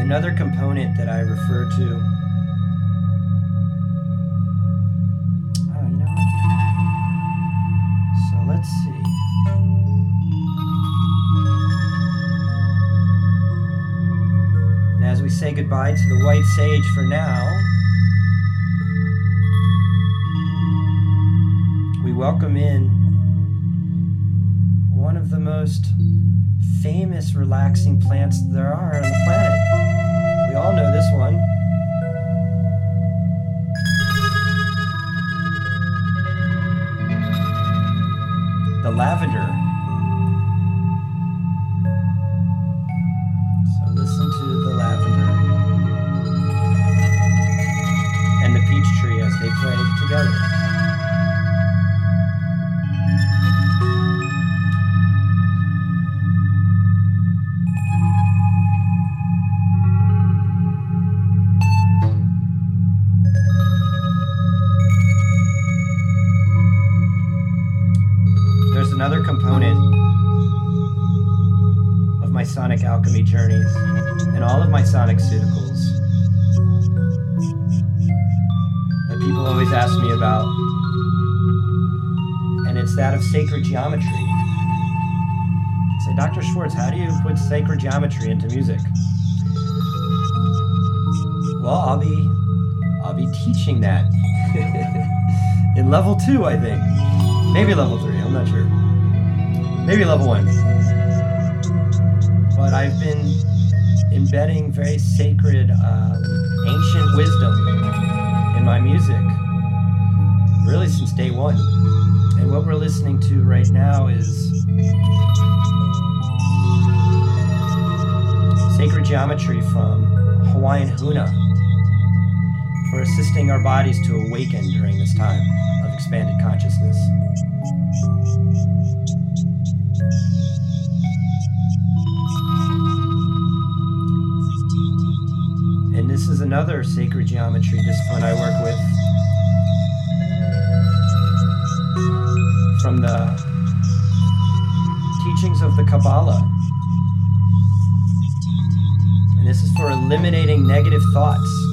Another component that I refer to. Say goodbye to the white sage for now, we welcome in one of the most famous relaxing plants there are on the planet. We all know this one. The lavender. Of sacred geometry. I say, Dr. Schwartz, how do you put sacred geometry into music? Well, I'll be I'll be teaching that in level two, I think. Maybe level three, I'm not sure. Maybe level one. But I've been embedding very sacred, um, ancient wisdom in my music really since day one. What we're listening to right now is sacred geometry from Hawaiian Huna for assisting our bodies to awaken during this time of expanded consciousness. And this is another sacred geometry discipline I work with from the teachings of the Kabbalah. And this is for eliminating negative thoughts.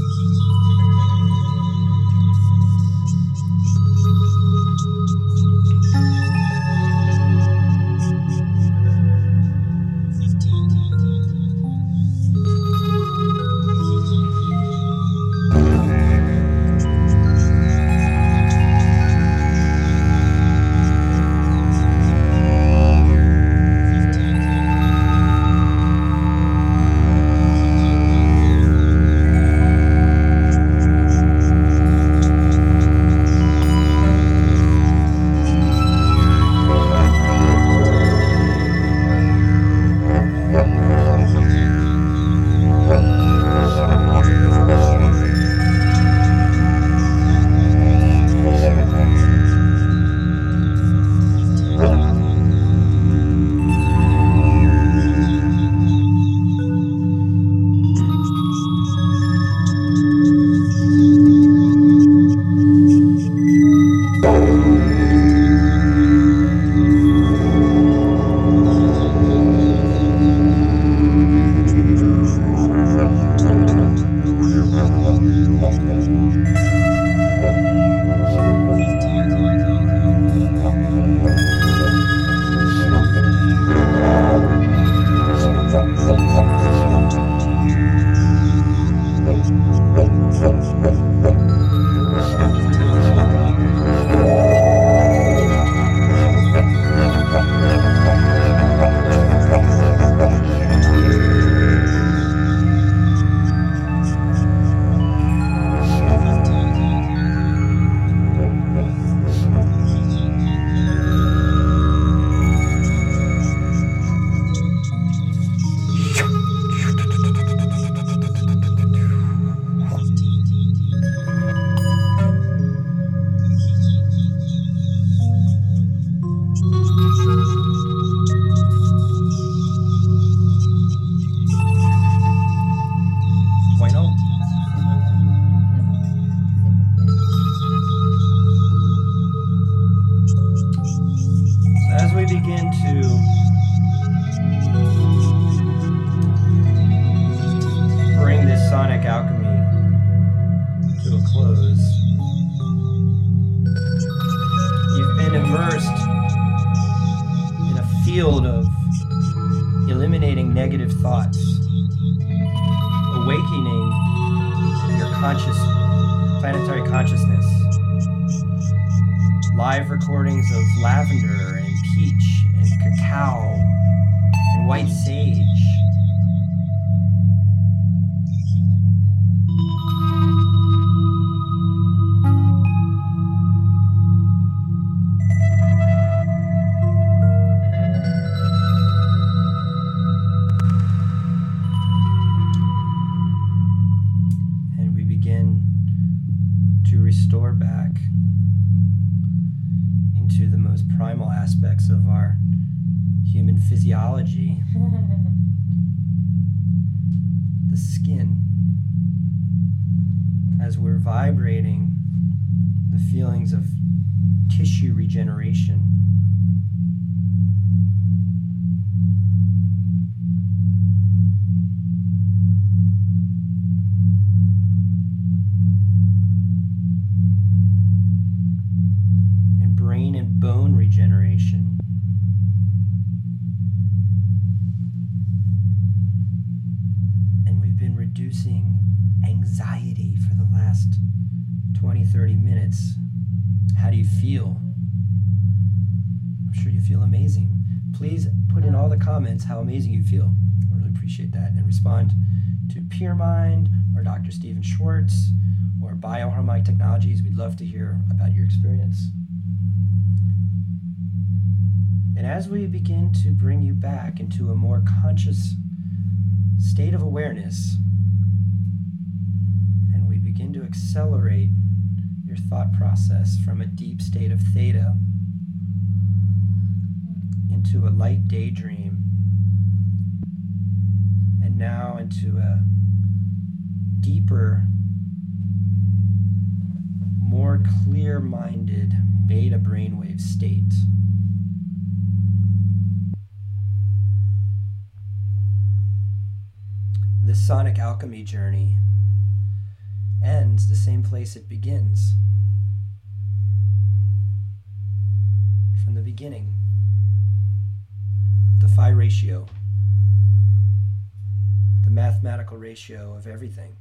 Recordings of lavender minutes. How do you feel? I'm sure you feel amazing. Please put in all the comments how amazing you feel. I really appreciate that. And respond to PeerMind or Dr. Steven Schwartz or Bioharmonic Technologies. We'd love to hear about your experience. And as we begin to bring you back into a more conscious state of awareness, and we begin to accelerate your thought process from a deep state of theta into a light daydream, and now into a deeper, more clear minded beta brainwave state. The sonic alchemy journey ends the same place it begins. From the beginning, the phi ratio, the mathematical ratio of everything.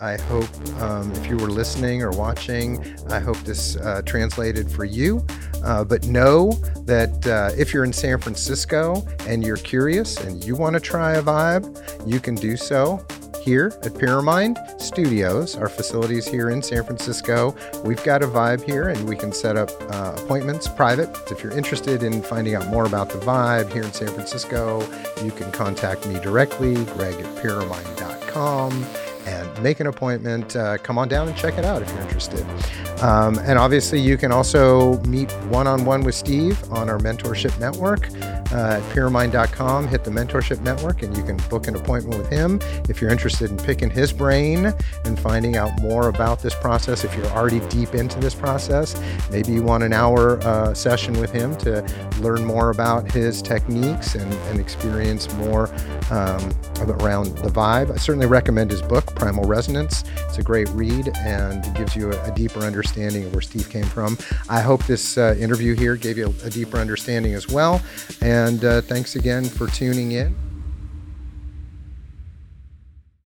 I hope um, if you were listening or watching, I hope this uh, translated for you. Uh, but know that uh, if you're in San Francisco and you're curious and you want to try a vibe, you can do so here at Pyramid Studios, our facilities here in San Francisco. We've got a vibe here and we can set up uh, appointments private. If you're interested in finding out more about the vibe here in San Francisco, you can contact me directly, greg at pyramid.com and make an appointment. Uh, come on down and check it out if you're interested. Um, and obviously, you can also meet one on one with Steve on our mentorship network uh, at peermind.com. Hit the mentorship network and you can book an appointment with him if you're interested in picking his brain and finding out more about this process. If you're already deep into this process, maybe you want an hour uh, session with him to learn more about his techniques and, and experience more um, around the vibe. I certainly recommend his book, Primal Resonance. It's a great read and it gives you a, a deeper understanding of where Steve came from. I hope this uh, interview here gave you a, a deeper understanding as well. And uh, thanks again for tuning in.